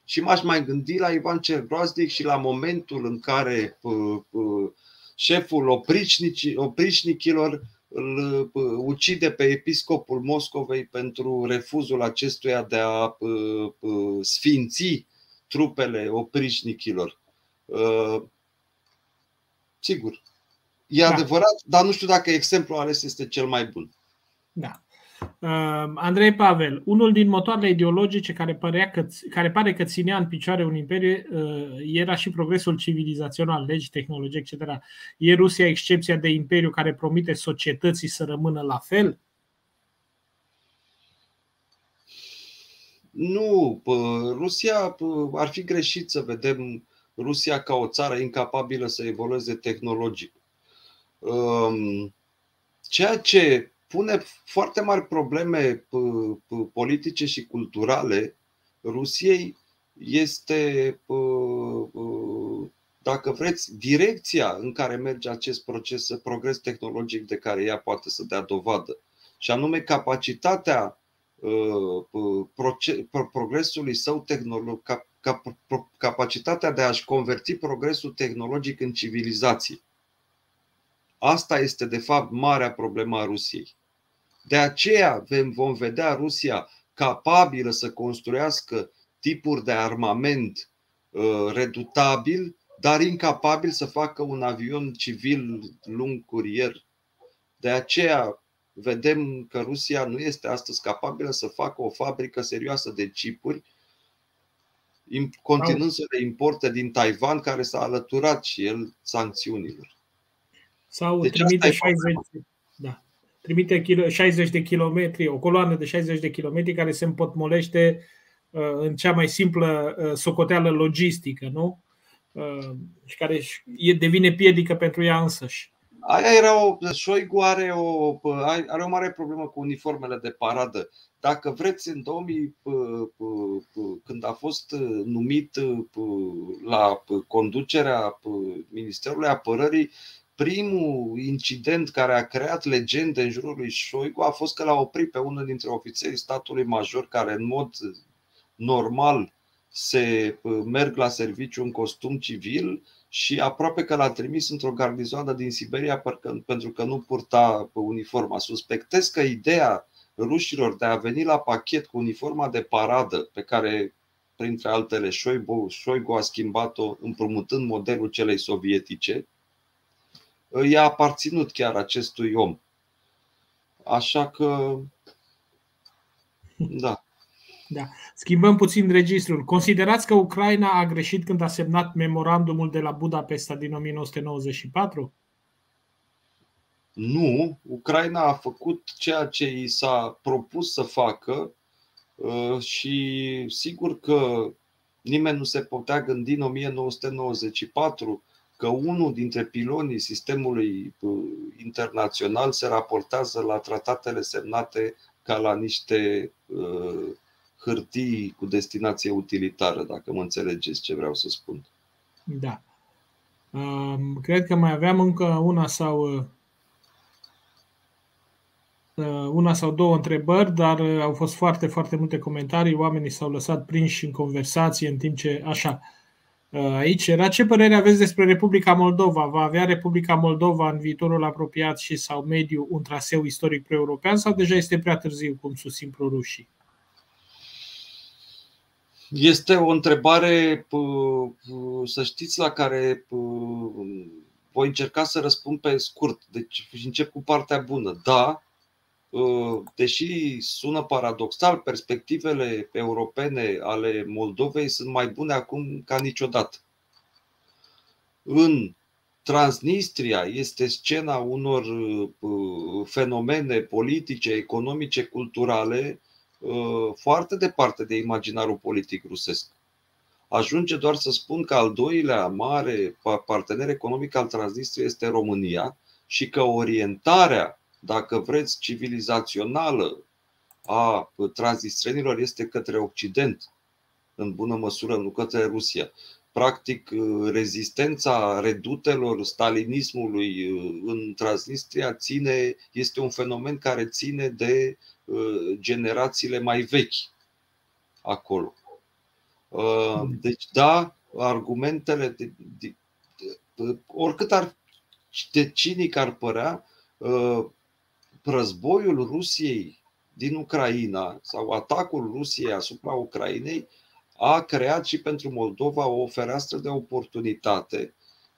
Și m-aș mai gândi la Ivan cel Groaznic și la momentul în care uh, uh, șeful oprișnicilor îl ucide pe episcopul Moscovei pentru refuzul acestuia de a sfinți trupele oprișnichilor. Sigur, e da. adevărat, dar nu știu dacă exemplul ales este cel mai bun. Da. Uh, Andrei Pavel, unul din motoarele ideologice care, părea că, care pare că ținea în picioare un imperiu uh, era și progresul civilizațional, legi, tehnologie, etc. E Rusia excepția de imperiu care promite societății să rămână la fel? Nu, Rusia ar fi greșit să vedem Rusia ca o țară incapabilă să evolueze tehnologic. Um, ceea ce pune foarte mari probleme politice și culturale Rusiei este, dacă vreți, direcția în care merge acest proces, progres tehnologic de care ea poate să dea dovadă. Și anume capacitatea progresului său tehnologic, capacitatea de a-și converti progresul tehnologic în civilizație. Asta este, de fapt, marea problemă a Rusiei. De aceea vom vedea Rusia capabilă să construiască tipuri de armament uh, redutabil, dar incapabil să facă un avion civil lung curier. De aceea vedem că Rusia nu este astăzi capabilă să facă o fabrică serioasă de chipuri, continuând să le importe din Taiwan, care s-a alăturat și el sancțiunilor. Sau deci trimite 60, da trimite 60 de kilometri, o coloană de 60 de kilometri care se împotmolește uh, în cea mai simplă uh, socoteală logistică, nu? Uh, și care devine piedică pentru ea însăși. Aia era o. Șoigu are o, are o mare problemă cu uniformele de paradă. Dacă vreți, în 2000, când a fost numit la conducerea Ministerului Apărării, primul incident care a creat legende în jurul lui Șoigu a fost că l-a oprit pe unul dintre ofițerii statului major care în mod normal se merg la serviciu în costum civil și aproape că l-a trimis într-o garnizoană din Siberia pentru că nu purta uniforma. Suspectez că ideea rușilor de a veni la pachet cu uniforma de paradă pe care printre altele Șoigu, Șoigu a schimbat-o împrumutând modelul celei sovietice, i-a aparținut chiar acestui om. Așa că, da. Da. Schimbăm puțin registrul. Considerați că Ucraina a greșit când a semnat memorandumul de la Budapesta din 1994? Nu. Ucraina a făcut ceea ce i s-a propus să facă uh, și sigur că nimeni nu se putea gândi în 1994 că unul dintre pilonii sistemului uh, internațional se raportează la tratatele semnate ca la niște uh, hârtii cu destinație utilitară, dacă mă înțelegeți ce vreau să spun. Da. Um, cred că mai aveam încă una sau uh, una sau două întrebări, dar au fost foarte, foarte multe comentarii. Oamenii s-au lăsat prinși în conversație în timp ce așa. Aici era ce părere aveți despre Republica Moldova? Va avea Republica Moldova în viitorul apropiat și sau mediu un traseu istoric pro-european sau deja este prea târziu, cum susțin pro-rușii? Este o întrebare, să știți, la care voi încerca să răspund pe scurt. Deci încep cu partea bună. Da, deși sună paradoxal, perspectivele europene ale Moldovei sunt mai bune acum ca niciodată. În Transnistria este scena unor fenomene politice, economice, culturale foarte departe de imaginarul politic rusesc. Ajunge doar să spun că al doilea mare partener economic al Transnistriei este România și că orientarea dacă vreți, civilizațională a transnistrenilor este către Occident, în bună măsură, nu către Rusia. Practic, rezistența redutelor stalinismului în Transnistria ține, este un fenomen care ține de generațiile mai vechi acolo. Deci, da, argumentele, de, de, de, oricât ar de cinic ar părea, războiul Rusiei din Ucraina sau atacul Rusiei asupra Ucrainei a creat și pentru Moldova o fereastră de oportunitate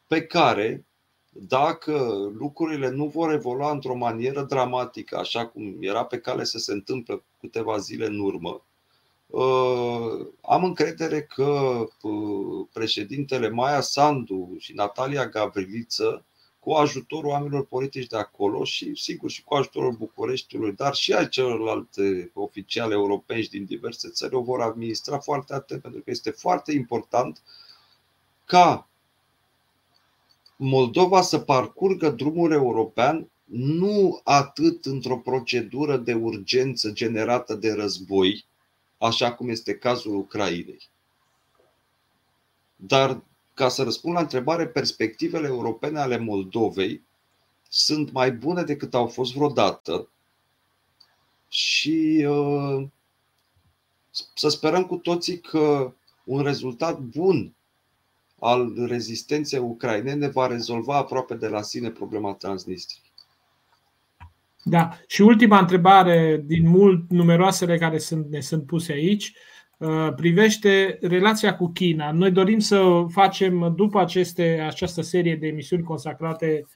pe care, dacă lucrurile nu vor evolua într-o manieră dramatică, așa cum era pe cale să se întâmple câteva zile în urmă, uh, am încredere că uh, președintele Maia Sandu și Natalia Gavriliță cu ajutorul oamenilor politici de acolo și, sigur, și cu ajutorul Bucureștiului, dar și ai celorlalte oficiale europeni din diverse țări o vor administra foarte atent, pentru că este foarte important ca Moldova să parcurgă drumul european nu atât într-o procedură de urgență generată de război, așa cum este cazul Ucrainei, dar ca să răspund la întrebare, perspectivele europene ale Moldovei sunt mai bune decât au fost vreodată și uh, să sperăm cu toții că un rezultat bun al rezistenței ucrainene va rezolva aproape de la sine problema Transnistriei. Da. Și ultima întrebare din mult numeroasele care sunt, ne sunt puse aici. Uh, privește relația cu China. Noi dorim să facem, după aceste, această serie de emisiuni consacrate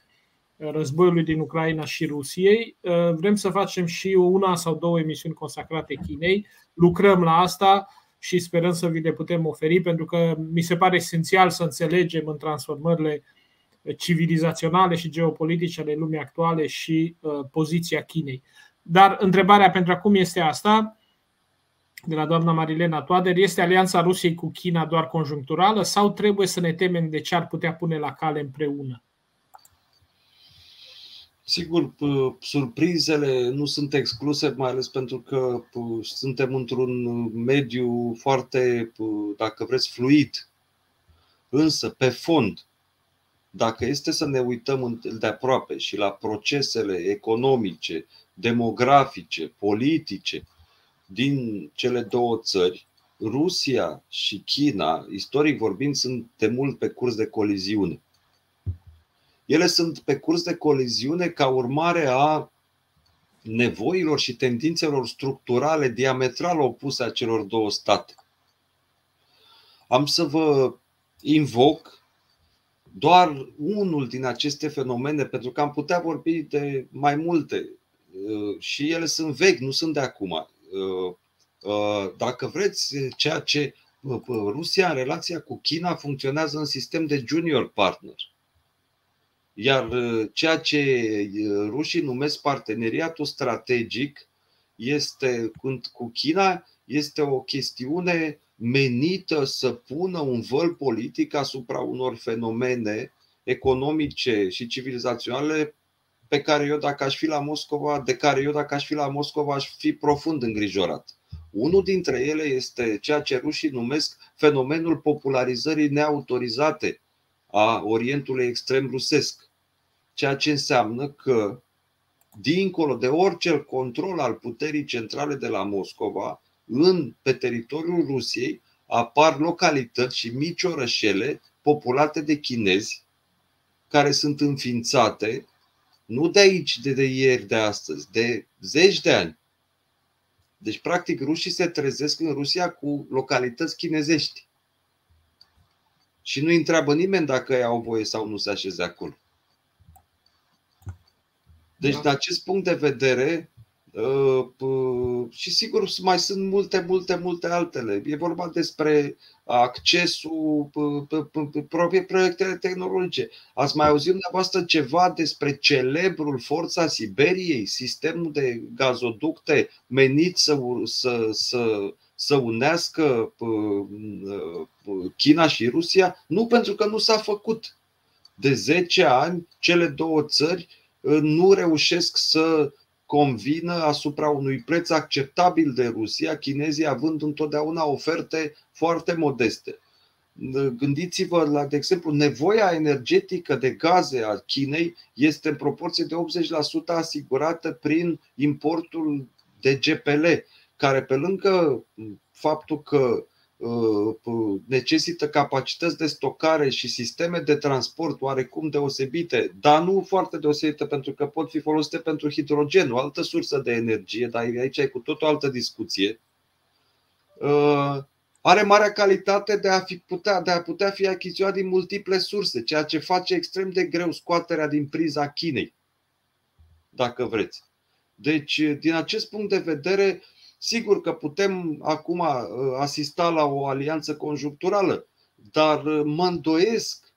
uh, războiului din Ucraina și Rusiei, uh, vrem să facem și una sau două emisiuni consacrate Chinei. Lucrăm la asta și sperăm să vi le putem oferi, pentru că mi se pare esențial să înțelegem în transformările civilizaționale și geopolitice ale lumii actuale și poziția Chinei. Dar întrebarea pentru acum este asta de la doamna Marilena Toader, este alianța Rusiei cu China doar conjuncturală sau trebuie să ne temem de ce ar putea pune la cale împreună? Sigur, surprizele nu sunt excluse, mai ales pentru că suntem într-un mediu foarte, dacă vreți, fluid. Însă, pe fond, dacă este să ne uităm de aproape și la procesele economice, demografice, politice, din cele două țări, Rusia și China, istoric vorbind, sunt de mult pe curs de coliziune. Ele sunt pe curs de coliziune ca urmare a nevoilor și tendințelor structurale diametral opuse a celor două state. Am să vă invoc doar unul din aceste fenomene, pentru că am putea vorbi de mai multe și ele sunt vechi, nu sunt de acum. Uh, uh, dacă vreți, ceea ce uh, Rusia în relația cu China funcționează în sistem de junior partner. Iar ceea ce rușii numesc parteneriatul strategic este cu China este o chestiune menită să pună un văl politic asupra unor fenomene economice și civilizaționale pe care eu dacă aș fi la Moscova, de care eu dacă aș fi la Moscova aș fi profund îngrijorat. Unul dintre ele este ceea ce rușii numesc fenomenul popularizării neautorizate a Orientului extrem rusesc. Ceea ce înseamnă că, dincolo de orice control al puterii centrale de la Moscova, în, pe teritoriul Rusiei apar localități și mici orășele populate de chinezi care sunt înființate nu de aici, de, de ieri, de astăzi, de zeci de ani. Deci, practic, rușii se trezesc în Rusia cu localități chinezești. Și nu întreabă nimeni dacă ei au voie sau nu să așeze acolo. Deci, da. din acest punct de vedere, Și sigur mai sunt multe, multe, multe altele. E vorba despre accesul pe proiectele tehnologice. Ați mai auzit dumneavoastră ceva despre celebrul Forța Siberiei, sistemul de gazoducte menit să, să, să, să unească China și Rusia? Nu, pentru că nu s-a făcut. De 10 ani, cele două țări nu reușesc să convină asupra unui preț acceptabil de Rusia, chinezii având întotdeauna oferte foarte modeste. Gândiți-vă la, de exemplu, nevoia energetică de gaze a Chinei este în proporție de 80% asigurată prin importul de GPL, care pe lângă faptul că Uh, necesită capacități de stocare și sisteme de transport oarecum deosebite, dar nu foarte deosebite pentru că pot fi folosite pentru hidrogen, o altă sursă de energie, dar aici e cu tot o altă discuție. Uh, are marea calitate de a, fi putea, de a putea fi achiziționat din multiple surse, ceea ce face extrem de greu scoaterea din priza Chinei, dacă vreți. Deci, din acest punct de vedere, Sigur că putem acum uh, asista la o alianță conjuncturală, dar uh, mă îndoiesc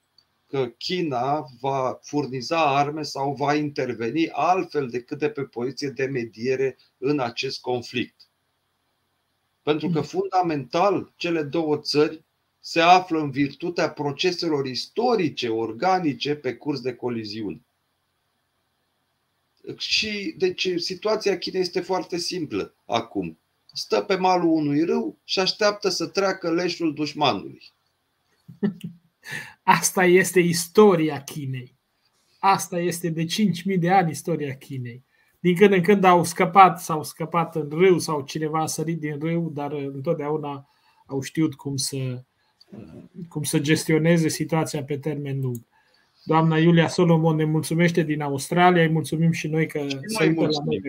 că China va furniza arme sau va interveni altfel decât de pe poziție de mediere în acest conflict. Pentru că, fundamental, cele două țări se află în virtutea proceselor istorice, organice, pe curs de coliziune. Și deci situația Chinei este foarte simplă acum. Stă pe malul unui râu și așteaptă să treacă leșul dușmanului. Asta este istoria Chinei. Asta este de 5.000 de ani istoria Chinei. Din când în când au scăpat, s-au scăpat în râu sau cineva a sărit din râu, dar întotdeauna au știut cum să, cum să gestioneze situația pe termen lung. Doamna Iulia Solomon ne mulțumește din Australia, îi mulțumim și noi că se uită la noi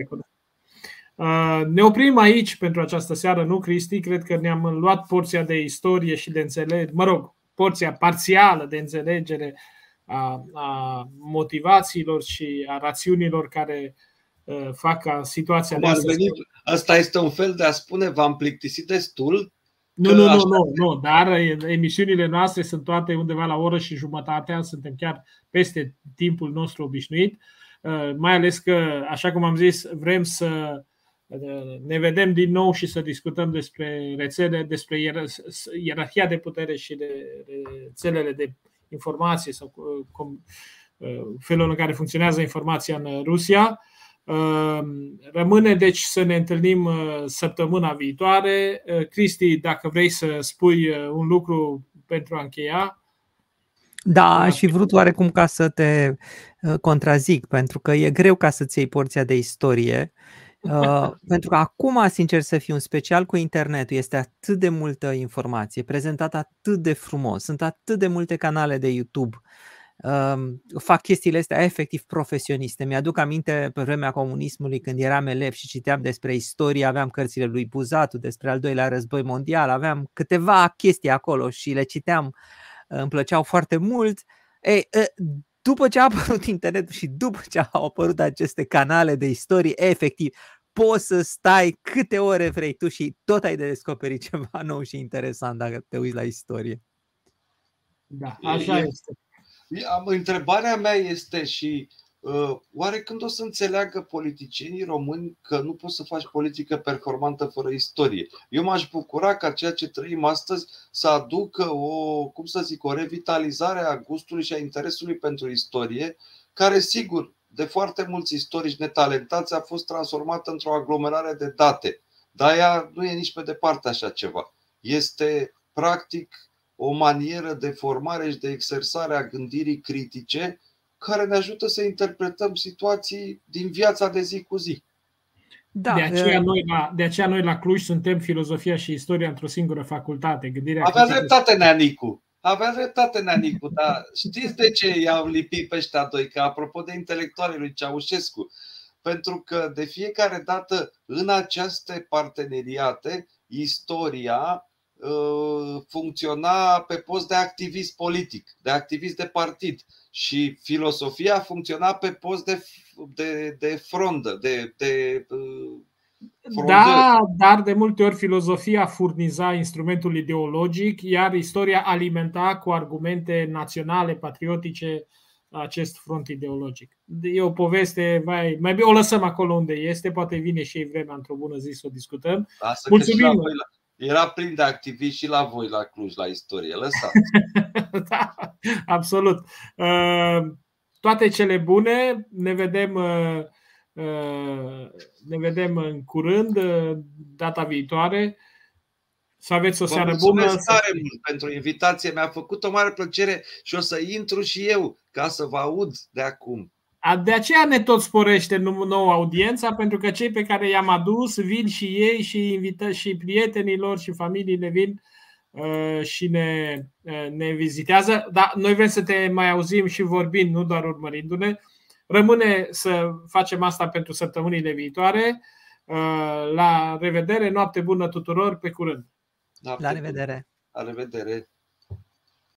uh, Ne oprim aici pentru această seară, nu, Cristi? Cred că ne-am luat porția de istorie și de înțelegere, mă rog, porția parțială de înțelegere a, a motivațiilor și a rațiunilor care uh, fac ca situația de astăzi. Asta este un fel de a spune, v-am plictisit destul, nu, nu, nu, nu, nu, dar emisiunile noastre sunt toate undeva la o oră și jumătate, suntem chiar peste timpul nostru obișnuit, uh, mai ales că, așa cum am zis, vrem să uh, ne vedem din nou și să discutăm despre rețele, despre ierarhia de putere și de rețelele de informație sau uh, felul în care funcționează informația în Rusia. Ehm, rămâne deci să ne întâlnim uh, săptămâna viitoare. Uh, Cristi, dacă vrei să spui uh, un lucru pentru a încheia. Da, aș fi vrut oarecum ca să te contrazic, pentru că e greu ca să-ți iei porția de istorie. pentru că acum, sincer să fiu, un special cu internetul este atât de multă informație, prezentată atât de frumos, sunt atât de multe canale de YouTube fac chestiile astea efectiv profesioniste. Mi-aduc aminte pe vremea comunismului când eram elev și citeam despre istorie, aveam cărțile lui Buzatu despre al doilea război mondial, aveam câteva chestii acolo și le citeam, îmi plăceau foarte mult. Ei, după ce a apărut internetul și după ce au apărut aceste canale de istorie, efectiv, poți să stai câte ore vrei tu și tot ai de descoperit ceva nou și interesant dacă te uiți la istorie. Da, așa este. Întrebarea mea este și uh, oare când o să înțeleagă politicienii români că nu poți să faci politică performantă fără istorie? Eu m-aș bucura ca ceea ce trăim astăzi să aducă o, cum să zic, o revitalizare a gustului și a interesului pentru istorie, care sigur, de foarte mulți istorici netalentați a fost transformată într-o aglomerare de date. Dar ea nu e nici pe departe așa ceva. Este practic o manieră de formare și de exersare a gândirii critice care ne ajută să interpretăm situații din viața de zi cu zi. Da, de, aceea noi la, de aceea noi la Cluj suntem filozofia și istoria într-o singură facultate. Gândirea Avea dreptate, Neanicu. Avea dreptate, Neanicu, dar știți de ce i-au lipit pe ăștia doi? Că apropo de intelectualii lui Ceaușescu, pentru că de fiecare dată în aceste parteneriate, istoria funcționa pe post de activist politic, de activist de partid și filosofia funcționa pe post de, de, de frondă, de, de da, dar de multe ori filozofia furniza instrumentul ideologic, iar istoria alimenta cu argumente naționale, patriotice, acest front ideologic. E o poveste, mai, mai bine o lăsăm acolo unde este, poate vine și ei vremea într-o bună zi să o discutăm. Asta Mulțumim! Era plin de activiști și la voi la Cluj, la istorie. Lăsați. da, absolut. Uh, toate cele bune, ne vedem uh, uh, ne vedem în curând, data viitoare. Să aveți o Vă seară bună. tare mult pentru invitație. Mi-a făcut o mare plăcere și o să intru și eu ca să vă aud de acum. De aceea ne tot sporește nouă audiența, pentru că cei pe care i-am adus vin și ei și invită și prietenilor și familiile vin uh, și ne, uh, ne vizitează. Dar noi vrem să te mai auzim și vorbind, nu doar urmărindu-ne. Rămâne să facem asta pentru săptămânile viitoare. Uh, la revedere, noapte bună tuturor, pe curând! Noapte La revedere! La revedere!